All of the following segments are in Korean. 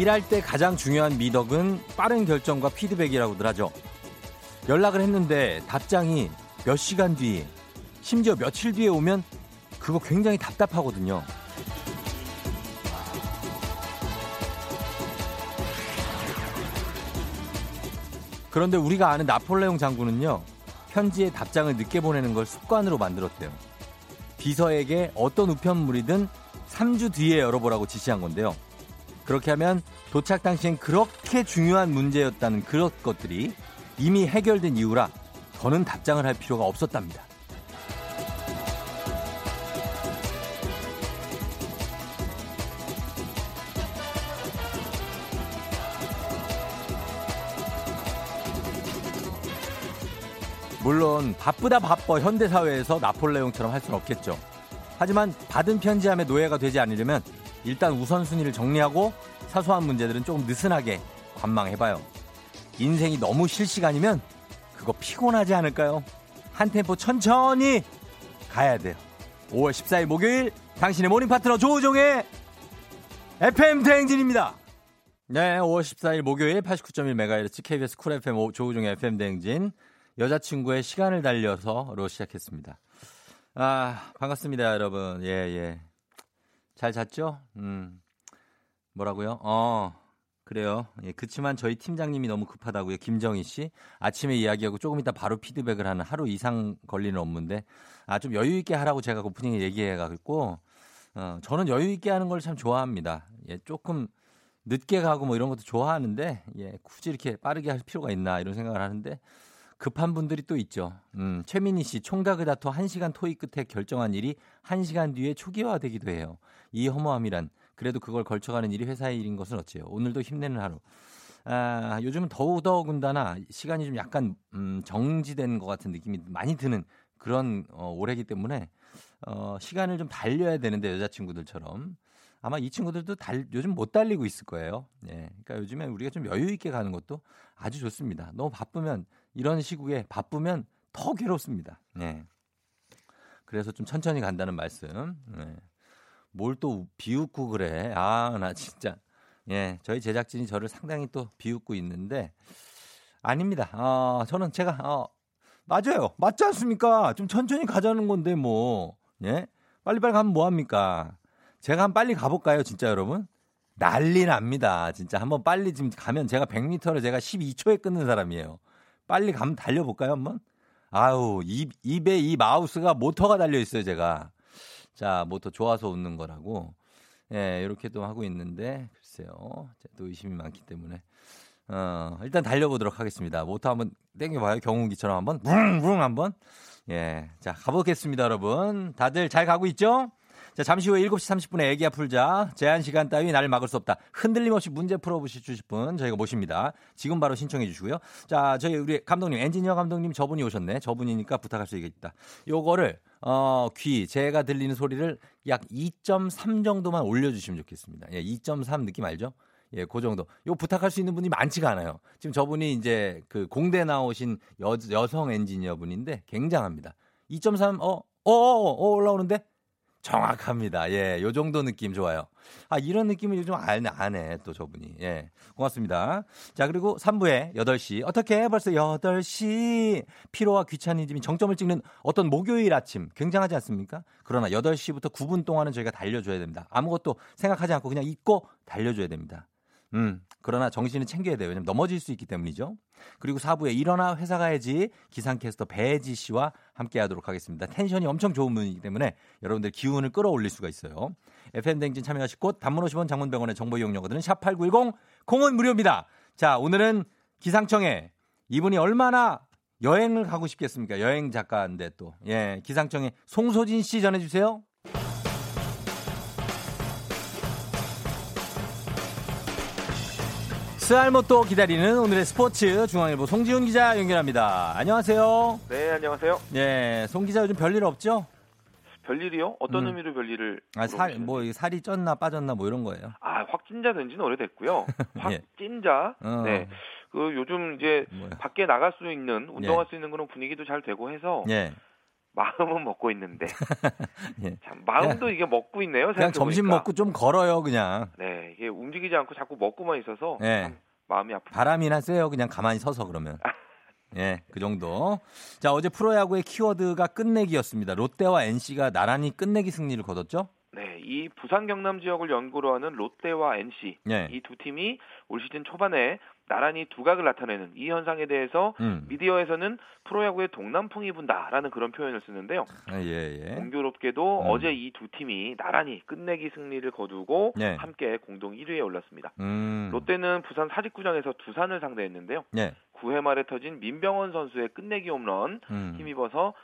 일할 때 가장 중요한 미덕은 빠른 결정과 피드백이라고들 하죠. 연락을 했는데 답장이 몇 시간 뒤, 심지어 며칠 뒤에 오면 그거 굉장히 답답하거든요. 그런데 우리가 아는 나폴레옹 장군은요, 편지에 답장을 늦게 보내는 걸 습관으로 만들었대요. 비서에게 어떤 우편물이든 3주 뒤에 열어보라고 지시한 건데요. 그렇게 하면 도착 당시엔 그렇게 중요한 문제였다는 그런 것들이 이미 해결된 이유라 더는 답장을 할 필요가 없었답니다. 물론 바쁘다 바빠 현대사회에서 나폴레옹처럼 할 수는 없겠죠. 하지만 받은 편지함의 노예가 되지 않으려면 일단 우선순위를 정리하고 사소한 문제들은 조금 느슨하게 관망해봐요. 인생이 너무 실시간이면 그거 피곤하지 않을까요? 한 템포 천천히 가야 돼요. 5월 14일 목요일 당신의 morning 파트너 조우종의 FM 대행진입니다. 네, 5월 14일 목요일 89.1MHz KBS Cool FM 조우종의 FM 대행진 여자친구의 시간을 달려서로 시작했습니다. 아, 반갑습니다, 여러분. 예, 예. 잘 잤죠? 음. 뭐라고요? 어. 그래요. 예, 그치만 저희 팀장님이 너무 급하다고요. 김정희 씨. 아침에 이야기하고 조금 이따 바로 피드백을 하는 하루 이상 걸리는 업무인데, 아, 좀 여유 있게 하라고 제가 오프닝에 얘기해 가지고, 어, 저는 여유 있게 하는 걸 참 좋아합니다. 예, 조금 늦게 가고 뭐 이런 것도 좋아하는데, 예, 굳이 이렇게 빠르게 할 필요가 있나 이런 생각을 하는데, 급한 분들이 또 있죠. 음, 최민희 씨, 다퉈 1시간 토익 끝에 결정한 일이 1시간 뒤에 초기화되기도 해요. 이 허무함이란 그래도 그걸 걸쳐가는 일이 회사의 일인 것은 어찌요. 오늘도 힘내는 하루. 아, 요즘은 더더군다나 시간이 좀 약간 음, 정지된 것 같은 느낌이 많이 드는 그런 어, 올해기 때문에 어, 시간을 좀 달려야 되는데 여자친구들처럼 아마 이 친구들도 달, 요즘 못 달리고 있을 거예요. 예. 그러니까 요즘에 우리가 좀 여유 있게 가는 것도 아주 좋습니다. 너무 바쁘면 이런 시국에 바쁘면 더 괴롭습니다. 예. 그래서 좀 천천히 간다는 말씀. 예. 뭘또 비웃고 그래. 아, 나 진짜. 예, 저희 제작진이 저를 상당히 또 비웃고 있는데 아닙니다. 어, 저는 제가 어, 맞아요. 맞지 않습니까? 좀 천천히 가자는 건데 뭐. 예? 빨리빨리 가면 뭐 합니까? 제가 한 빨리 가볼까요, 진짜 여러분? 난리 납니다. 진짜 한번 빨리 지금 가면 제가 100m를 제가 12초에 끊는 사람이에요. 빨리 가면 달려볼까요, 한번? 아우, 입, 입에 이 마우스가 모터가 달려 있어요, 제가. 자, 뭐더 좋아서 웃는 거라고. 예, 이렇게도 하고 있는데, 글쎄요. 또 의심이 많기 때문에. 어, 일단 달려보도록 하겠습니다. 모터 한번 땡겨봐요. 경운기처럼 한번. 붕붕 한번. 예. 자, 가보겠습니다, 여러분. 다들 잘 가고 있죠? 자, 잠시 후에 7시 30분에 애기야 풀자. 제한 시간 따위 날 막을 수 없다. 흔들림 없이 문제 풀어보실 분 저희가 모십니다. 지금 바로 신청해 주시고요. 자, 저희 우리 감독님, 엔지니어 감독님 저분이 오셨네. 저분이니까 부탁할 수 있겠다. 요거를 어, 귀, 제가 들리는 소리를 약 2.3 정도만 올려주시면 좋겠습니다. 예, 2.3 느낌 알죠? 예, 그 정도. 요 부탁할 수 있는 분이 많지가 않아요. 지금 저분이 이제 그 공대 나오신 여, 여성 엔지니어 분인데 굉장합니다. 2.3, 어, 어, 어, 어, 올라오는데? 정확합니다. 예, 요 정도 느낌 좋아요. 아, 이런 느낌을 요즘 안, 안 해, 또 저분이. 예, 고맙습니다. 자, 그리고 3부에 8시. 어떻게 벌써 8시. 피로와 귀차니즘이 정점을 찍는 어떤 목요일 아침. 굉장하지 않습니까? 그러나 8시부터 9분 동안은 저희가 달려줘야 됩니다. 아무것도 생각하지 않고 그냥 잊고 달려줘야 됩니다. 음, 그러나 정신을 챙겨야 돼요. 왜냐면 넘어질 수 있기 때문이죠. 그리고 4부에 일어나 회사 가야지 기상캐스터 배지 씨와 함께 하도록 하겠습니다. 텐션이 엄청 좋은 분이기 때문에 여러분들 기운을 끌어올릴 수가 있어요. FM댕진 참여하실 곳 단문 50원 장문병원의 정보 이용료거든요. 샵8910 콩은 무료입니다. 자, 오늘은 기상청에 이분이 얼마나 여행을 가고 싶겠습니까? 여행 작가인데 또. 예, 기상청에 송소진 씨 전해주세요. 알못도 기다리는 오늘의 스포츠 중앙일보 송지훈 기자 연결합니다. 안녕하세요. 네, 안녕하세요. 네, 송 기자 요즘 별일 없죠? 별일이요? 어떤 음. 의미로 별일을? 아, 살. 뭐, 살이 쪘나 빠졌나 뭐 이런 거예요. 아, 확진자 된 지는 오래됐고요. 예. 확진자. 어. 네. 그 요즘 이제 뭐야. 밖에 나갈 수 있는 운동할 수 있는 그런 분위기도 잘 되고 해서 예. 마음은 먹고 있는데 예. 참 마음도 이게 먹고 있네요. 그냥 점심 생각해보니까. 먹고 좀 걸어요, 그냥. 네, 이게 움직이지 않고 자꾸 먹고만 있어서 예. 참 마음이 아프다. 바람이나 쐬요, 그냥 가만히 서서 그러면. 예, 그 정도. 자, 어제 프로야구의 키워드가 끝내기였습니다. 롯데와 NC가 나란히 끝내기 승리를 거뒀죠? 네, 이 부산 경남 지역을 연구로 하는 롯데와 NC 예. 이두 팀이 올 시즌 초반에 나란히 두각을 나타내는 이 현상에 대해서 음. 미디어에서는 프로야구의 동남풍이 분다라는 그런 표현을 쓰는데요. 아, 예, 예. 공교롭게도 음. 어제 이 두 팀이 나란히 끝내기 승리를 거두고 네. 함께 공동 1위에 올랐습니다. 음. 롯데는 부산 사직구장에서 두산을 상대했는데요. 예. 9회 말에 터진 민병헌 선수의 끝내기 홈런 음. 힘입어서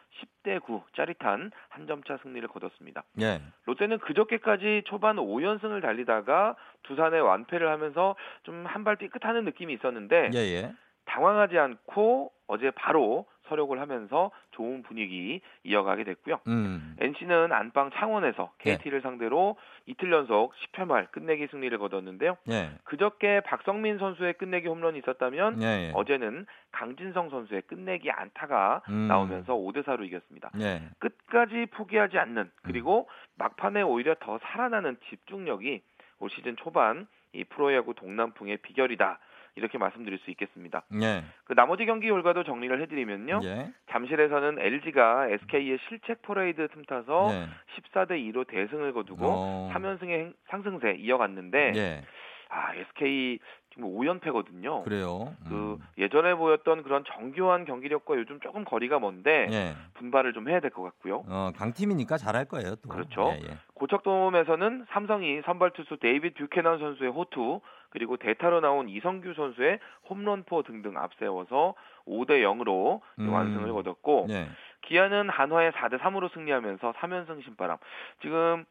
10대 9 짜릿한 한 점차 승리를 거뒀습니다. 예. 롯데는 그저께까지 초반 5연승을 달리다가 두산에 완패를 하면서 좀 한 발 삐끗하는 느낌이 있었는데 예, 예. 당황하지 않고 어제 바로 서력을 하면서 좋은 분위기 이어가게 됐고요. 음. NC는 안방 창원에서 네. KT를 상대로 이틀 연속 10회 말 끝내기 승리를 거뒀는데요. 예. 그저께 박석민 선수의 끝내기 홈런이 있었다면 예, 예. 어제는 강진성 선수의 끝내기 안타가 음. 나오면서 5대 4로 이겼습니다. 예. 끝까지 포기하지 않는 음. 그리고 막판에 오히려 더 살아나는 집중력이 올 시즌 초반 이 프로야구 동남풍의 비결이다. 이렇게 말씀드릴 수 있겠습니다. 예. 그 나머지 경기 결과도 정리를 해드리면요. 예. 잠실에서는 LG가 SK의 실책 퍼레이드 틈타서 예. 14대 2로 대승을 거두고 어. 3연승의 상승세 이어갔는데 예. 아 SK 지금 5연패거든요. 그래요. 그 음. 예전에 보였던 그런 정교한 경기력과 요즘 조금 거리가 먼데 예. 분발을 좀 해야 될 것 같고요. 어, 강팀이니까 잘할 거예요, 또. 그렇죠. 예, 예. 고척돔에서는 삼성이 선발 투수 데이빗 뷰캐넌 선수의 호투 그리고 대타로 나온 이성규 선수의 홈런포 등등 앞세워서 5대 0으로 음. 완승을 거뒀고 예. 기아는 한화에 4대 3으로 승리하면서 3연승 신바람. 지금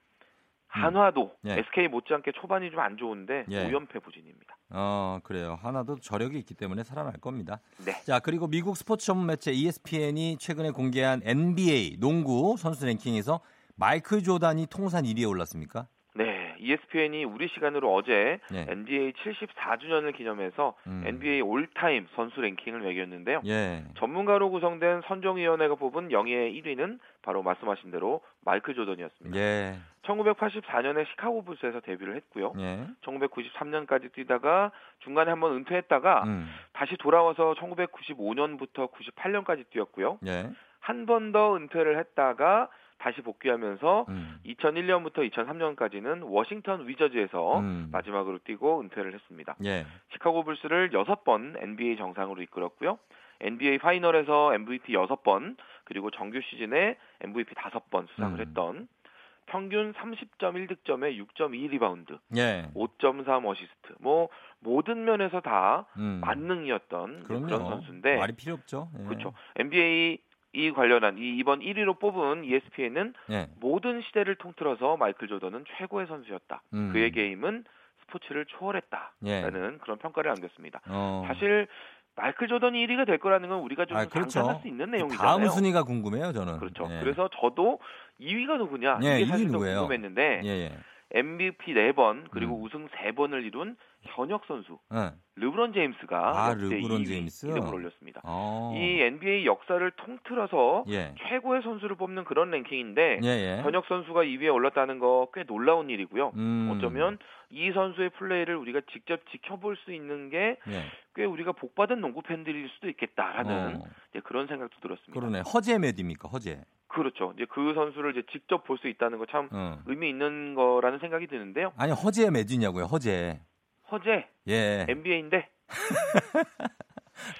한화도 예. SK 못지않게 초반이 좀 안 좋은데 예. 5연패 부진입니다. 어, 그래요. 하나도 저력이 있기 때문에 살아날 겁니다. 네. 자, 그리고 미국 스포츠 전문 매체 ESPN이 최근에 공개한 NBA 농구 선수 랭킹에서 마이클 조단이 통산 1위에 올랐습니까? 네, ESPN이 우리 시간으로 어제 예. NBA 74주년을 기념해서 음. NBA 올타임 선수 랭킹을 매겼는데요. 예. 전문가로 구성된 선정위원회가 뽑은 영예의 1위는 바로 말씀하신 대로 마이클 조던이었습니다. 예. 1984년에 시카고 불스에서 데뷔를 했고요. 예. 1993년까지 뛰다가 중간에 한번 은퇴했다가 음. 다시 돌아와서 1995년부터 98년까지 뛰었고요. 예. 한번 더 은퇴를 했다가 다시 복귀하면서 음. 2001년부터 2003년까지는 워싱턴 위저즈에서 음. 마지막으로 뛰고 은퇴를 했습니다. 예. 시카고 불스를 6번 NBA 정상으로 이끌었고요. NBA 파이널에서 MVP 6번, 그리고 정규 시즌에 MVP 5번 수상을 음. 했던 평균 30.1득점에 6.2 리바운드, 예. 5.3 어시스트. 뭐 모든 면에서 다 음. 만능이었던 그럼요. 그런 선수인데 말이 필요 없죠. 예. 그렇죠. NBA 이 관련한 이 이번 1위로 뽑은 ESPN은 예. 모든 시대를 통틀어서 마이클 조던은 최고의 선수였다. 음. 그의 게임은 스포츠를 초월했다라는 예. 그런 평가를 남겼습니다. 어. 사실 마이클 조던이 1위가 될 거라는 건 우리가 좀 아, 그렇죠. 상상할 수 있는 내용이잖아요. 다음 순위가 궁금해요, 저는. 그렇죠. 예. 그래서 저도 2위가 누구냐 예, 이게 사실 2위 더 누구예요? 궁금했는데 예, 예. MVP 4번 그리고 음. 우승 3번을 이룬 현역 선수 예. 르브론 제임스가 아, 르브론 2위 제임스. 이름을 올렸습니다. 어. 이 NBA 역사를 통틀어서 예. 최고의 선수를 뽑는 그런 랭킹인데 예, 예. 현역 선수가 2위에 올랐다는 거 꽤 놀라운 일이고요. 음. 어쩌면 이 선수의 플레이를 우리가 직접 지켜볼 수 있는 게꽤 예. 우리가 복받은 농구 팬들일 수도 있겠다라는 어. 그런 생각도 들었습니다. 그러네. 허재 몇입니까? 허재. 그렇죠. 이제 그 선수를 이제 직접 볼 수 있다는 거참 어. 의미 있는 거라는 생각이 드는데요. 아니 허재 몇이냐고요. 허재. 허재 예. NBA인데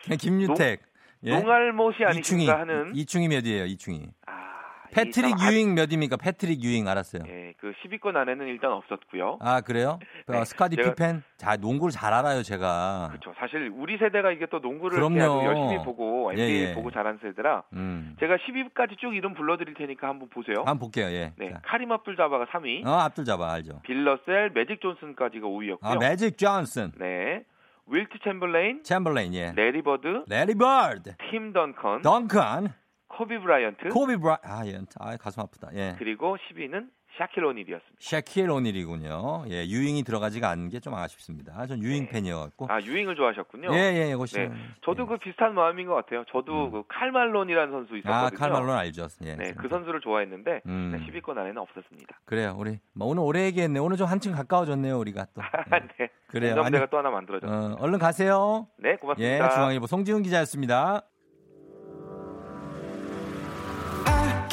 그냥 김유택. 예. 농알못이. 아니신가 하는 이충희 몇이에요? 이충희. 아, 이 패트릭 참 유잉 몇입니까? 패트릭 유잉 알았어요. 아, 예, 그 10위권 안에는 일단 없었고요. 아 그래요? 네, 어, 스카티 제가- 피펜. 자 농구를 잘 알아요 제가. 그렇죠. 사실 우리 세대가 이게 또 농구를 열심히 보고 예, NBA 예. 보고 자란 세대라 음. 제가 10위까지 쭉 이름 불러드릴 테니까 한번 보세요. 한번 볼게요. 예. 네, 자. 카림 압둘 자바가 3위, 어 압둘 자바 알죠. 빌 러셀, 매직 존슨까지가 5위였고요. 아 매직 존슨. 네, 윌트 챔ber레인, 챔ber레인, 예. 래리 버드, 래리 버드, 팀 던컨, 던컨, 코비 브라이언트, 코비 브라, 아, 예. 아, 가슴 아프다. 예. 그리고 10위는 샤킬 오닐이었습니다. 샤킬 오닐이군요. 예, 유잉이 들어가지가 않은 게 좀 아쉽습니다. 전 유잉 네. 팬이어갖고. 아 유잉을 좋아하셨군요. 예, 예, 이것이. 네, 저도 그 비슷한 마음인 것 같아요. 저도 음. 그 칼 말론이라는 선수 있었거든요. 아, 칼 말론 알죠. 예. 네, 그 선수를 좋아했는데 음. 네, 10위권 안에는 없었습니다. 그래요. 우리 뭐 오늘 오래 얘기했네. 오늘 좀 한층 가까워졌네요, 우리가 또. 예. 네, 그래요. 공감대가 아니, 또 하나 만들어졌습니다. 어, 얼른 가세요. 네, 예, 고맙습니다. 중앙일보 송지훈 기자였습니다.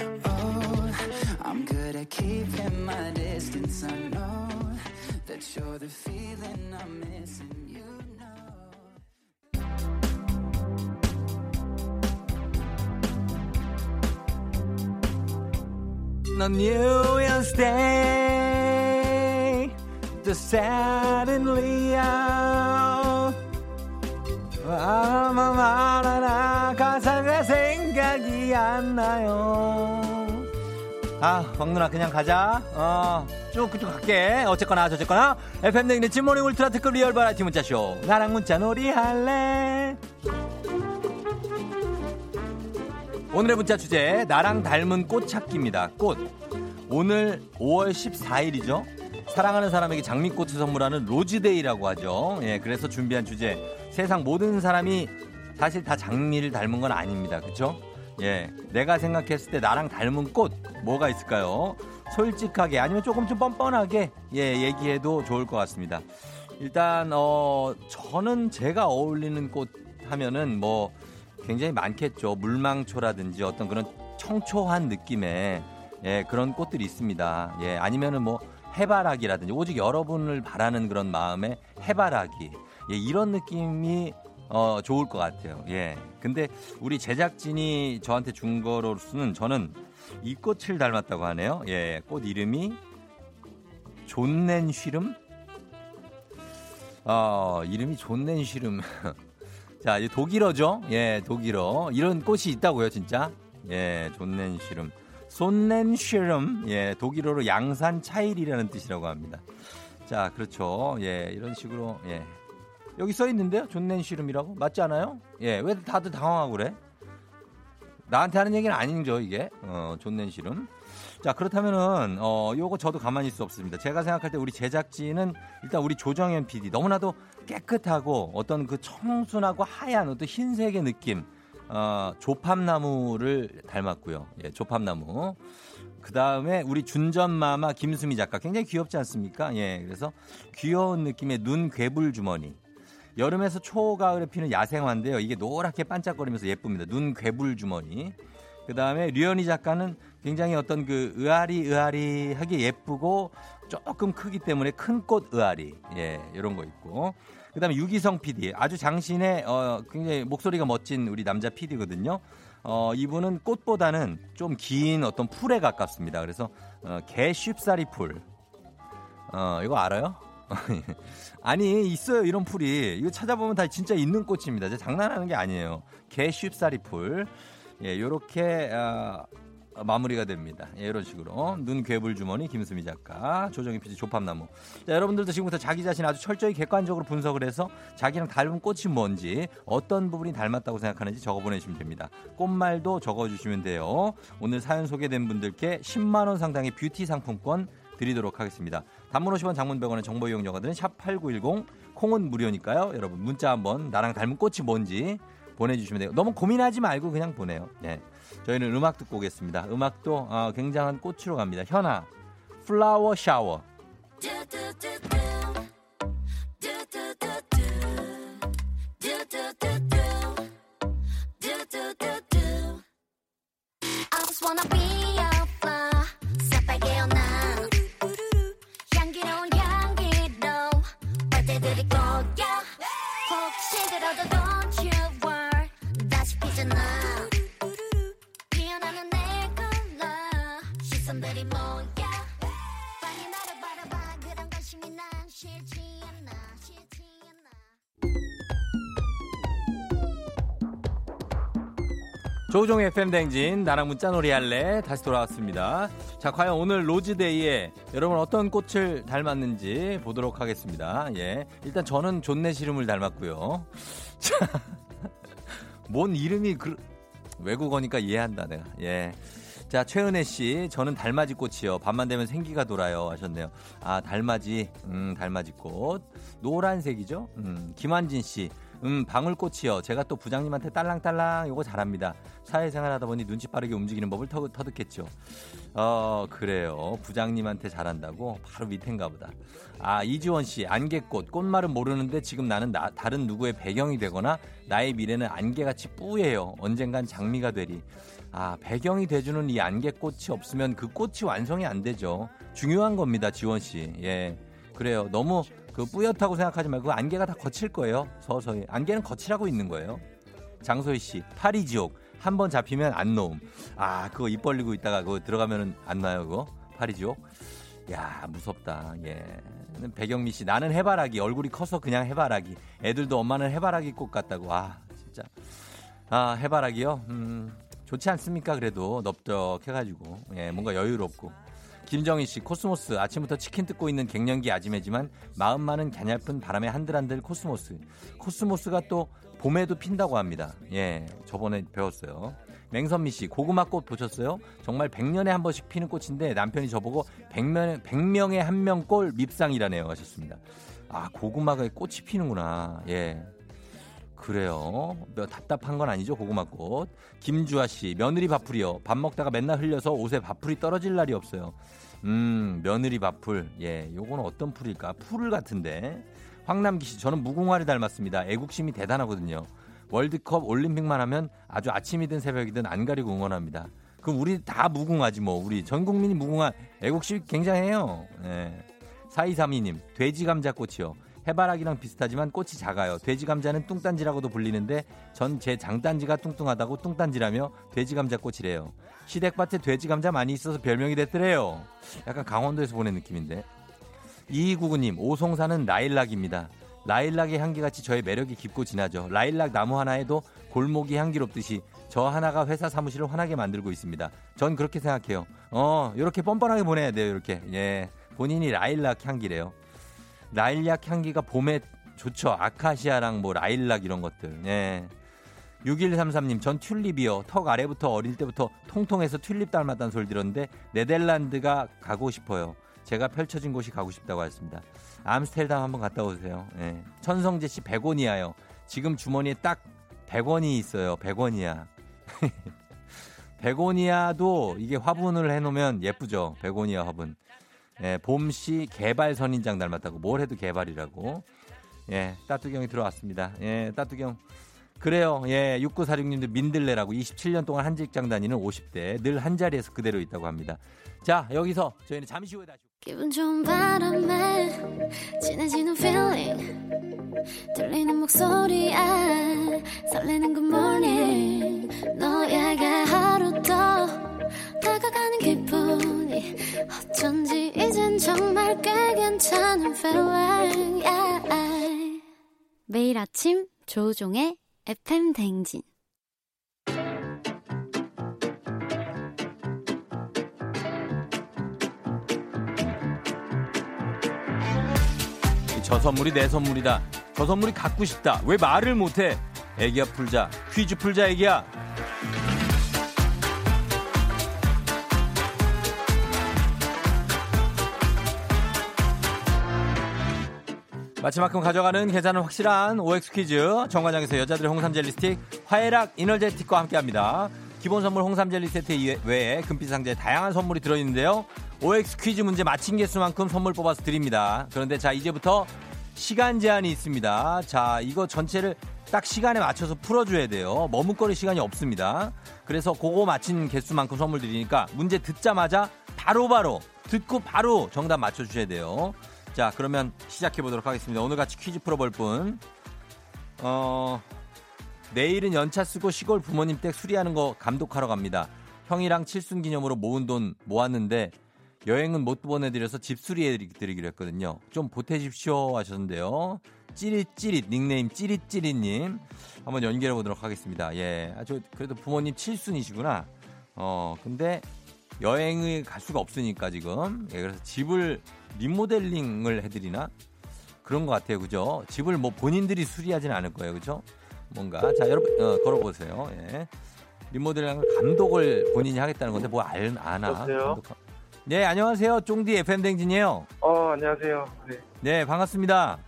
Oh, I'm good at keeping my distance. I know that you're the feeling I'm missing. You know. on New Year's Day suddenly out 아마 말하나 가사가 생각이 안 나요 아 황누나 그냥 가자 어쭉 그쪽 갈게 어쨌거나 저쨌거나 FM 대행진 morning ultra 특급 real variety 문자쇼 나랑 문자 놀이 할래 오늘의 문자 주제 나랑 닮은 꽃 찾기입니다. 꽃. 오늘 5월 14일이죠. 사랑하는 사람에게 장미꽃을 선물하는 Rose Day라고 하죠. 예, 그래서 준비한 주제 세상 모든 사람이 사실 다 장미를 닮은 건 아닙니다. 그렇죠? 예, 내가 생각했을 때 나랑 닮은 꽃 뭐가 있을까요? 솔직하게 아니면 조금 좀 뻔뻔하게 예, 얘기해도 좋을 것 같습니다. 일단 어 저는 제가 어울리는 꽃 하면은 뭐 굉장히 많겠죠. 물망초라든지 어떤 그런 청초한 느낌의 예, 그런 꽃들이 있습니다. 예, 아니면은 뭐 해바라기라든지 오직 여러분을 바라는 그런 마음의 해바라기. 예, 이런 느낌이 어, 좋을 것 같아요. 예. 근데 우리 제작진이 저한테 준 거로서는 저는 이 꽃을 닮았다고 하네요. 예, 꽃 이름이 존넨쉬름? 어, 이름이 존넨쉬름. 자, 이 독일어죠? 예, 독일어. 이런 꽃이 있다고요, 진짜? 예, 존넨쉬름. 손넨쉬름. 예, 독일어로 양산 차일이라는 뜻이라고 합니다. 자, 그렇죠. 예, 이런 식으로, 예. 여기 써 있는데요? 존넨쉬름이라고? 맞지 않아요? 예, 왜 다들 당황하고 그래? 나한테 하는 얘기는 아니죠, 이게. 어, 존넨쉬름. 자, 그렇다면은, 어, 요거 저도 가만히 있을 수 없습니다. 제가 생각할 때 우리 제작진은 일단 우리 조정현 PD 너무나도 깨끗하고 어떤 그 청순하고 하얀 어떤 흰색의 느낌, 어, 조팝나무를 닮았고요. 예, 조팝나무. 그 다음에 우리 준전마마 김수미 작가 굉장히 귀엽지 않습니까? 예, 그래서 귀여운 느낌의 눈 괴불 주머니. 여름에서 초가을에 피는 야생화인데요. 이게 노랗게 반짝거리면서 예쁩니다. 눈 괴불 주머니. 그 다음에 류현희 작가는 굉장히 어떤 그 의아리 의아리하게 예쁘고 조금 크기 때문에 큰 꽃 의아리. 예, 이런 거 있고. 그 다음에 유기성 PD. 아주 장신의 어, 굉장히 목소리가 멋진 우리 남자 PD거든요. 어, 이분은 꽃보다는 좀 긴 어떤 풀에 가깝습니다. 그래서 어, 개쉽싸리 풀. 어, 이거 알아요? 아니 있어요 이런 풀이 이거 찾아보면 다 진짜 있는 꽃입니다. 장난하는 게 아니에요. 개쉽싸리 풀. 예, 요렇게 아, 마무리가 됩니다. 예, 이런 식으로 눈괴불주머니 김수미 작가 조정희 PD 조팝나무. 자, 여러분들도 지금부터 자기 자신 아주 철저히 객관적으로 분석을 해서 자기랑 닮은 꽃이 뭔지 어떤 부분이 닮았다고 생각하는지 적어 보내주시면 됩니다. 꽃말도 적어 주시면 돼요. 오늘 사연 소개된 분들께 10만 원 상당의 뷰티 상품권 드리도록 하겠습니다. 단문 50원 장문 100원의 정보 이용료가 드는 sharp8910 콩은 무료니까요. 여러분 문자 한번 나랑 닮은 꽃이 뭔지 보내주시면 돼요. 너무 고민하지 말고 그냥 보내요. 예. 저희는 음악 듣고 오겠습니다. 음악도 어, 굉장한 꽃으로 갑니다. 현아, Flower Shower. 거야 싫어도 조종의 FM 댕진 나랑 문자놀이 할래 다시 돌아왔습니다. 자 과연 오늘 로즈데이에 여러분 어떤 꽃을 닮았는지 보도록 하겠습니다. 예 일단 저는 존내 시름을 닮았고요. 자, 뭔 이름이 그 외국어니까 이해한다 내가. 예. 자 최은혜 씨 저는 달맞이 꽃이요. 밤만 되면 생기가 돌아요 하셨네요. 아 달맞이 음 달맞이 꽃 노란색이죠. 음 김환진 씨. 음, 방울꽃이요. 제가 또 부장님한테 딸랑딸랑 요거 잘합니다. 사회생활 하다 보니 눈치 빠르게 움직이는 법을 터, 터득했죠. 어, 그래요. 부장님한테 잘한다고? 바로 밑인가 보다. 아, 이지원 씨, 안개꽃. 꽃말은 모르는데 지금 나는 나, 다른 누구의 배경이 되거나 나의 미래는 안개같이 뿌예요. 언젠간 장미가 되리. 아, 배경이 돼주는 이 안개꽃이 없으면 그 꽃이 완성이 안 되죠. 중요한 겁니다, 지원 씨. 예. 그래요. 너무 그 뿌옇다고 생각하지 말고 안개가 다 거칠 거예요. 서서히. 안개는 거칠하고 있는 거예요. 장소희 씨, 파리 지옥. 한 번 잡히면 안 놓음. 아, 그거 입 벌리고 있다가 그거 들어가면은 안 나요, 그거? 파리지옥? 야, 무섭다. 예. 배경미 씨, 나는 해바라기. 얼굴이 커서 그냥 해바라기. 애들도 엄마는 해바라기 꽃 같다고. 아, 진짜. 아, 해바라기요? 음, 좋지 않습니까? 그래도 넓적해가지고. 예, 뭔가 여유롭고. 김정희 씨, 코스모스. 아침부터 치킨 뜯고 있는 갱년기 아지매지만 마음만은 가냘픈 바람에 한들한들 코스모스. 코스모스가 또 봄에도 핀다고 합니다. 예, 저번에 배웠어요. 맹선미 씨, 고구마 꽃 보셨어요? 정말 100년에 한 번씩 피는 꽃인데 남편이 저보고 100명, 100명에 한 명 꼴 밉상이라네요. 하셨습니다. 아, 고구마가 꽃이 피는구나. 예. 그래요. 뭐 답답한 건 아니죠, 고구마꽃. 김주아 씨, 며느리 밥풀이요. 밥 먹다가 맨날 흘려서 옷에 밥풀이 떨어질 날이 없어요. 음, 며느리 밥풀. 예, 요거는 어떤 풀일까? 풀 같은데. 황남기 씨, 저는 무궁화를 닮았습니다. 애국심이 대단하거든요. 월드컵 올림픽만 하면 아주 아침이든 새벽이든 안 가리고 응원합니다. 그럼 우리 다 무궁화지 뭐. 우리 전 국민이 무궁화 애국심이 굉장해요. 예. 4232님, 돼지 감자 꽃이요. 해바라기랑 비슷하지만 꽃이 작아요. 돼지 감자는 뚱딴지라고도 불리는데 전 제 장딴지가 뚱뚱하다고 뚱딴지라며 돼지 감자 꽃이래요. 시댁밭에 돼지 감자 많이 있어서 별명이 됐더래요. 약간 강원도에서 보낸 느낌인데. 2299님, 오송사는 라일락입니다. 라일락의 향기같이 저의 매력이 깊고 진하죠. 라일락 나무 하나에도 골목이 향기롭듯이 저 하나가 회사 사무실을 환하게 만들고 있습니다. 전 그렇게 생각해요. 어, 이렇게 뻔뻔하게 보내야 돼요, 이렇게. 예. 본인이 라일락 향기래요. 라일락 향기가 봄에 좋죠. 아카시아랑 뭐 라일락 이런 것들. 예. 6133님, 전 튤립이요. 턱 아래부터 어릴 때부터 통통해서 튤립 닮았다는 소리 들었는데 네덜란드가 가고 싶어요. 제가 펼쳐진 곳이 가고 싶다고 하셨습니다. 암스테르담 한번 갔다 오세요. 예. 천성재 씨 100원이야요. 지금 주머니에 딱 100원이 있어요. 100원이야. 100원이야도 이게 화분을 해놓으면 예쁘죠. 100원이야 화분. 예, 봄씨 개발 선인장 닮았다고 뭘 해도 개발이라고. 예, 따뚜경이 들어왔습니다. 예, 따뚜경. 그래요. 예, 6946님도 민들레라고 27년 동안 한 직장 다니는 50대 늘 한 자리에서 그대로 있다고 합니다. 자, 여기서 저희는 잠시 후에 다시. 기분 좋은 바람에 진해지는 feeling 들리는 목소리에 설레는 good morning 너에게 하루 더 다가가는 기분이 어쩐지 이젠 정말 꽤 괜찮은 feeling yeah. 매일 아침 조우종의 FM 댕진 저 선물이 내 선물이다. 저 선물이 갖고 싶다. 왜 말을 못해? 애기야 풀자. 퀴즈 풀자 애기야. 마치만큼 가져가는 계산은 확실한 OX 퀴즈 정관장에서 여자들의 홍삼 젤리 스틱 화해락 이너제틱과 함께 합니다. 기본 선물 홍삼 젤리 세트 외에 금빛 상자에 다양한 선물이 들어있는데요. OX 퀴즈 문제 맞힌 개수만큼 선물 뽑아서 드립니다. 그런데 자 이제부터 시간 제한이 있습니다. 자 이거 전체를 딱 시간에 맞춰서 풀어줘야 돼요. 머뭇거릴 시간이 없습니다. 그래서 그거 맞힌 개수만큼 선물 드리니까 문제 듣자마자 바로바로 듣고 바로 정답 맞춰주셔야 돼요. 자, 그러면 시작해 보도록 하겠습니다. 오늘 같이 퀴즈 풀어볼 분. 어, 내일은 연차 쓰고 시골 부모님 댁 수리하는 거 감독하러 갑니다. 형이랑 칠순 기념으로 모은 돈 모았는데 여행은 못 보내드려서 집 수리해드리기로 했거든요. 좀 보태십시오 하셨는데요. 찌릿찌릿 닉네임 찌릿찌릿님 한번 연결해 보도록 하겠습니다. 예, 아주 그래도 부모님 칠순이시구나. 어, 근데 여행을 갈 수가 없으니까 지금 예, 그래서 집을 리모델링을 해드리나 그런 것 같아요, 그죠? 집을 뭐 본인들이 수리하지는 않을 거예요, 그죠? 뭔가 자 여러분 어, 걸어보세요. 예. 리모델링 감독을 본인이 하겠다는 건데 뭐 알, 아나? 네, 안녕하세요. 쫑디 FM 댕진이에요. 어, 안녕하세요. 네, 네, 반갑습니다.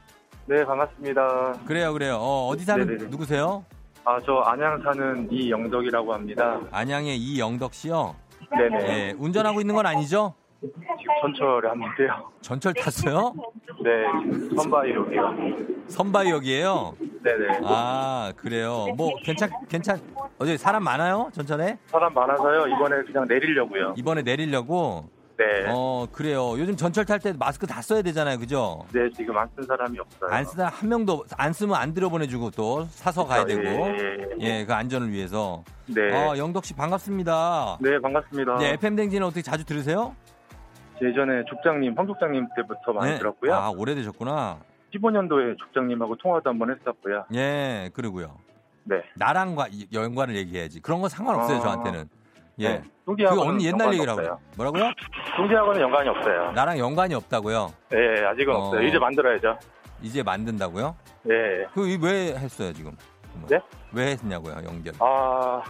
네 반갑습니다. 그래요, 그래요. 어, 어디 사는 네네네. 누구세요? 아, 저 안양 사는 이영덕이라고 합니다. 안양의 이영덕 씨요. 네네. 예, 운전하고 있는 건 아니죠? 지금 전철에 왔는데요. 전철 탔어요? 네, 선바이로요. 선바이역이에요. 네네. 아, 그래요. 뭐 괜찮 괜찮 어제 사람 많아요? 전철에? 사람 많아서요. 이번에 그냥 내리려고요. 이번에 내리려고. 네. 어, 그래요. 요즘 전철 탈 때 마스크 다 써야 되잖아요. 그죠? 네, 지금 안 쓴 사람이 없어요. 안 쓰다 한 명도 안 쓰면 안 들여보내주고 또 사서 가야 되고. 예, 예, 예. 예, 그 안전을 위해서. 네. 어, 영덕 씨 반갑습니다. 네, 반갑습니다. 네, FM 댕지는 어떻게 자주 들으세요? 예전에 족장님, 황 족장님 때부터 많이 네. 들었고요. 아, 오래되셨구나. 15년도에 족장님하고 통화도 한번 했었고요. 예, 그러고요. 네. 나랑 과 연관을 얘기해야지. 그런 건 상관없어요, 아. 저한테는. 예. 네. 그 언니 옛날 연관이 얘기라고. 없어요. 뭐라고요? 뚱기하고는 연관이 없어요. 나랑 연관이 없다고요. 네, 아직은 어. 없어요. 이제 만들어야죠. 이제 만든다고요? 네. 그왜 했어요 지금? 네? 왜 했냐고요 연결? 아,